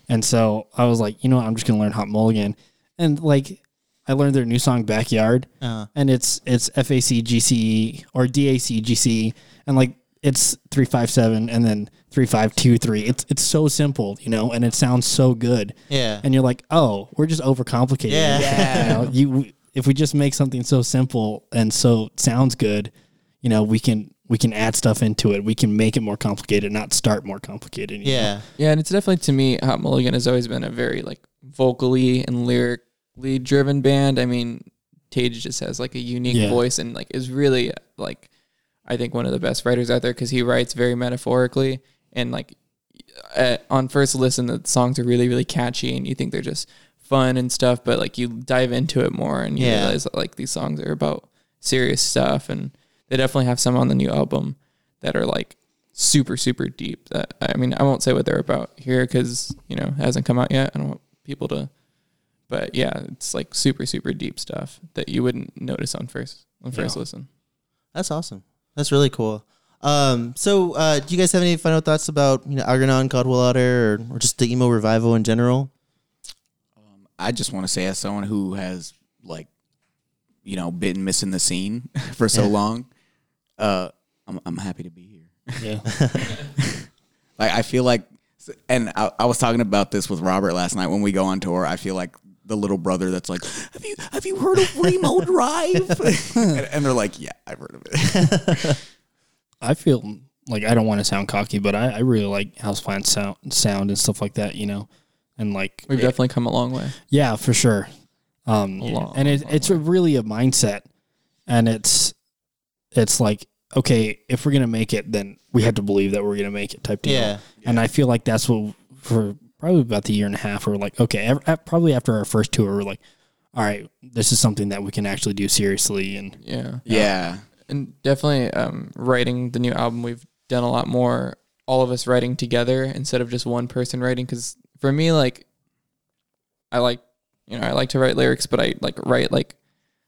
And so I was like, you know, what, I'm just gonna learn Hot Mulligan, and like I learned their new song Backyard, uh, and it's it's FAC GCE or DAC GCE, and like it's three five seven and then three five two three. It's it's so simple, you know, and it sounds so good. yeah. And you're like, oh, we're just overcomplicating. Yeah. Yeah. You know, you if we just make something so simple and so sounds good, you know, we can we can add stuff into it. We can make it more complicated, not start more complicated. you know? yeah. Yeah, and it's definitely to me, Hot Mulligan has always been a very like vocally and lyrically driven band. I mean, Tades just has like a unique Yeah. voice and like is really like I think one of the best writers out there because he writes very metaphorically and like uh, on first listen the songs are really really catchy and you think they're just fun and stuff, but like you dive into it more and you Yeah. realize that like these songs are about serious stuff and they definitely have some on the new album that are like super super deep that i mean i won't say what they're about here because you know it hasn't come out yet i don't want people to but yeah it's like super super deep stuff that you wouldn't notice on first on first Yeah. listen That's awesome. That's really cool. Um, so, uh, do you guys have any final thoughts about you know Algernon, Cadwallader or, or just the emo revival in general? I just want to say, as someone who has like, you know, been missing the scene for so Yeah. long, uh, I'm I'm happy to be here. Yeah. Like I feel like, and I, I was talking about this with Robert last night when we go on tour. I feel like the little brother that's like, "Have you have you heard of Remo Drive?" and, and they're like, "Yeah, I've heard of it." I feel like I don't want to sound cocky, but I, I really like houseplant sound sound and stuff like that, you know, and like We've it- definitely come a long way. yeah, for sure. Um, long, and it, it's a really a mindset, and it's it's like okay, if we're gonna make it, then we have to believe that we're gonna make it type deal. Yeah. And I feel like that's what for probably about the year and a half, we're like, okay, ev- ev- probably after our first tour, we're like, all right, this is something that we can actually do seriously, and Yeah. yeah, and definitely um, writing the new album we've done a lot more all of us writing together instead of just one person writing because for me like i like you know i like to write lyrics but i like write like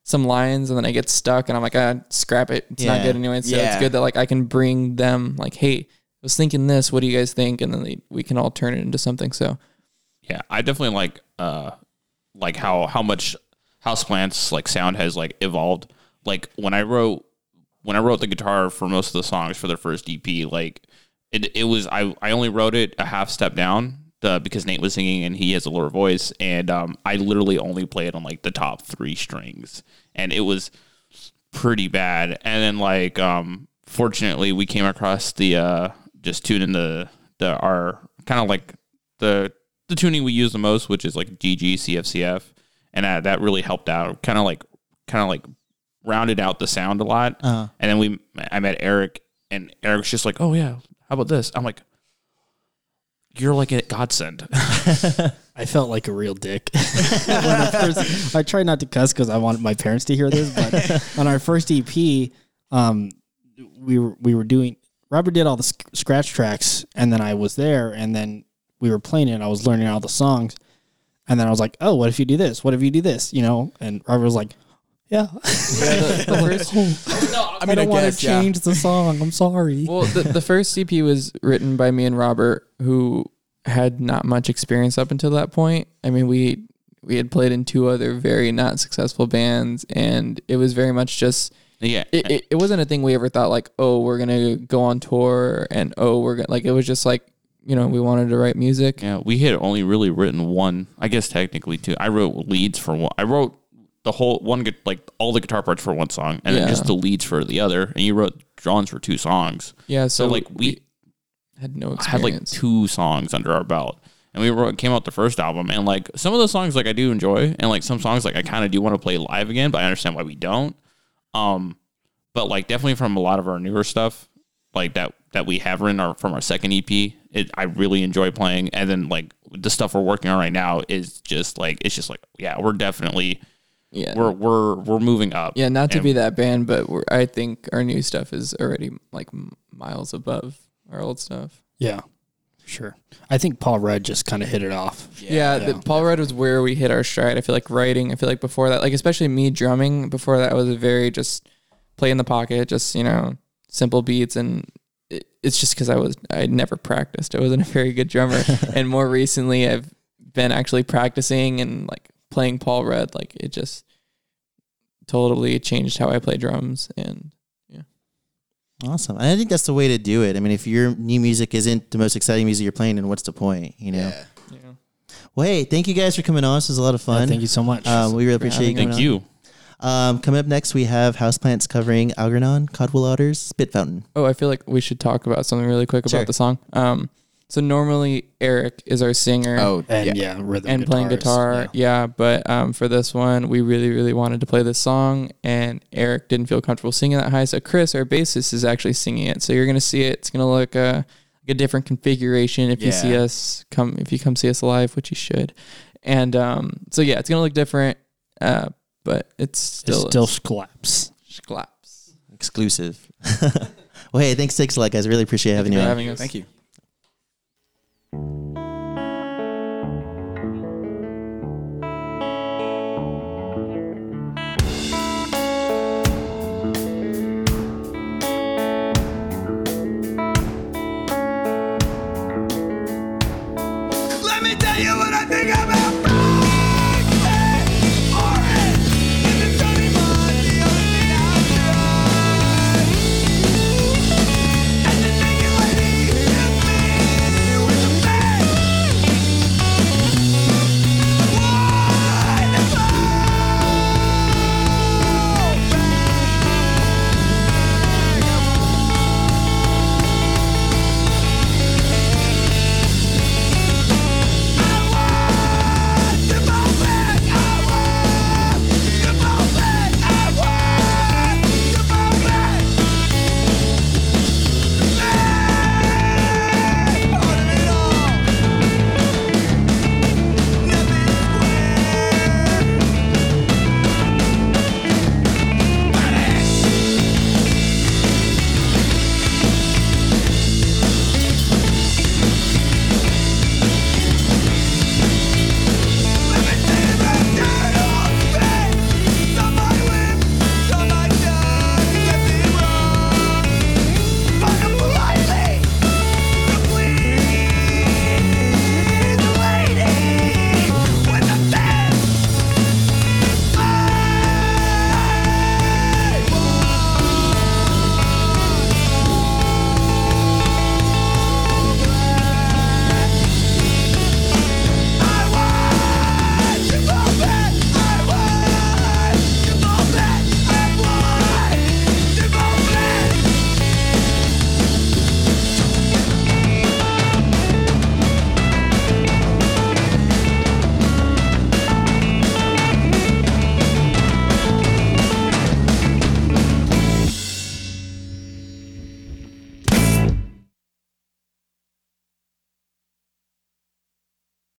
some lines and then i get stuck and i'm like ah, scrap it. It's not good anyway. So it's good that like i can bring them like hey i was thinking this what do you guys think and then they, we can all turn it into something so Yeah, I definitely like uh like how how much houseplants like sound has like evolved. Like when I wrote when I wrote the guitar for most of the songs for their first EP, like it it was I I only wrote it a half step down. Because Nate was singing and he has a lower voice, and um, I literally only played on like the top three strings, and it was pretty bad. And then like um, fortunately, we came across the uh, just tuning the the our kind of like the the tuning we use the most, which is like GG CFCF, and that that really helped out. Kind of like kind of like rounded out the sound a lot. Uh-huh. And then we I met Eric, and Eric's just like, oh yeah, how about this? I'm like. You're like a godsend. I felt like a real dick. I, first, I try not to cuss because I wanted my parents to hear this. But on our first EP, um, we were we were doing. Robert did all the sc- scratch tracks, and then I was there, and then we were playing it. I was learning all the songs, and then I was like, "Oh, what if you do this? What if you do this?" You know, and Robert was like, "Yeah." the first oh, I, don't want to change the song. I'm sorry. well the, the first EP was written by me and robert who had not much experience up until that point i mean we we had played in two other very not successful bands and it was very much just yeah, it, it, it wasn't a thing we ever thought like oh we're gonna go on tour and oh we're gonna like it was just like you know we wanted to write music Yeah, we had only really written one. I guess technically two. I wrote leads for one. I wrote the whole one, like all the guitar parts for one song, and Yeah. then just the leads for the other. And you wrote drums for two songs. yeah so, So like we had no had like two songs under our belt, and we wrote, came out the first album. And like some of those songs, like I do enjoy, and like some songs, like I kind of do want to play live again, but I understand why we don't. Um, but like definitely from a lot of our newer stuff, like that that we have written our, from our second EP, it I really enjoy playing. And then like the stuff we're working on right now is just like it's just like yeah, we're definitely yeah we're we're we're moving up. yeah not to And- be that band but we're, i think our new stuff is already like miles above our old stuff Yeah, sure. I think Paul Rudd just kind of hit it off. Yeah. The, Paul Rudd was where we hit our stride. I feel like writing. I feel like before that, like especially me drumming. Before that, I was a very just play in the pocket, just you know, simple beats, and it, it's just because I was I never practiced. I wasn't a very good drummer, and more recently, I've been actually practicing and like playing Paul Rudd. Like it just totally changed how I play drums, and Awesome. And I think that's the way to do it. I mean, if your new music isn't the most exciting music you're playing, then what's the point? You know. you know. Well, hey, thank you guys for coming on. This was a lot of fun. Yeah, thank you so much. Um, we really appreciate you. Thank on. you. Um, coming up next, we have Houseplants covering Algernon, Cadwallader, Spit Fountain. Oh, I feel like we should talk about something really quick Sure. about the song. Um, so normally Eric is our singer. Oh, and yeah. yeah, rhythm and playing guitar. Yeah. but um, for this one, we really, really wanted to play this song, and Eric didn't feel comfortable singing that high. So Chris, our bassist, is actually singing it. So you're gonna see it. It's gonna look uh, like a different configuration if you see us come if you come see us live, which you should. And um, so yeah, it's gonna look different, uh, but it's It still still slaps. slaps. Exclusive. well, hey, thanks, thanks a lot, guys. Really appreciate having you for having us. Thank you. Me tell you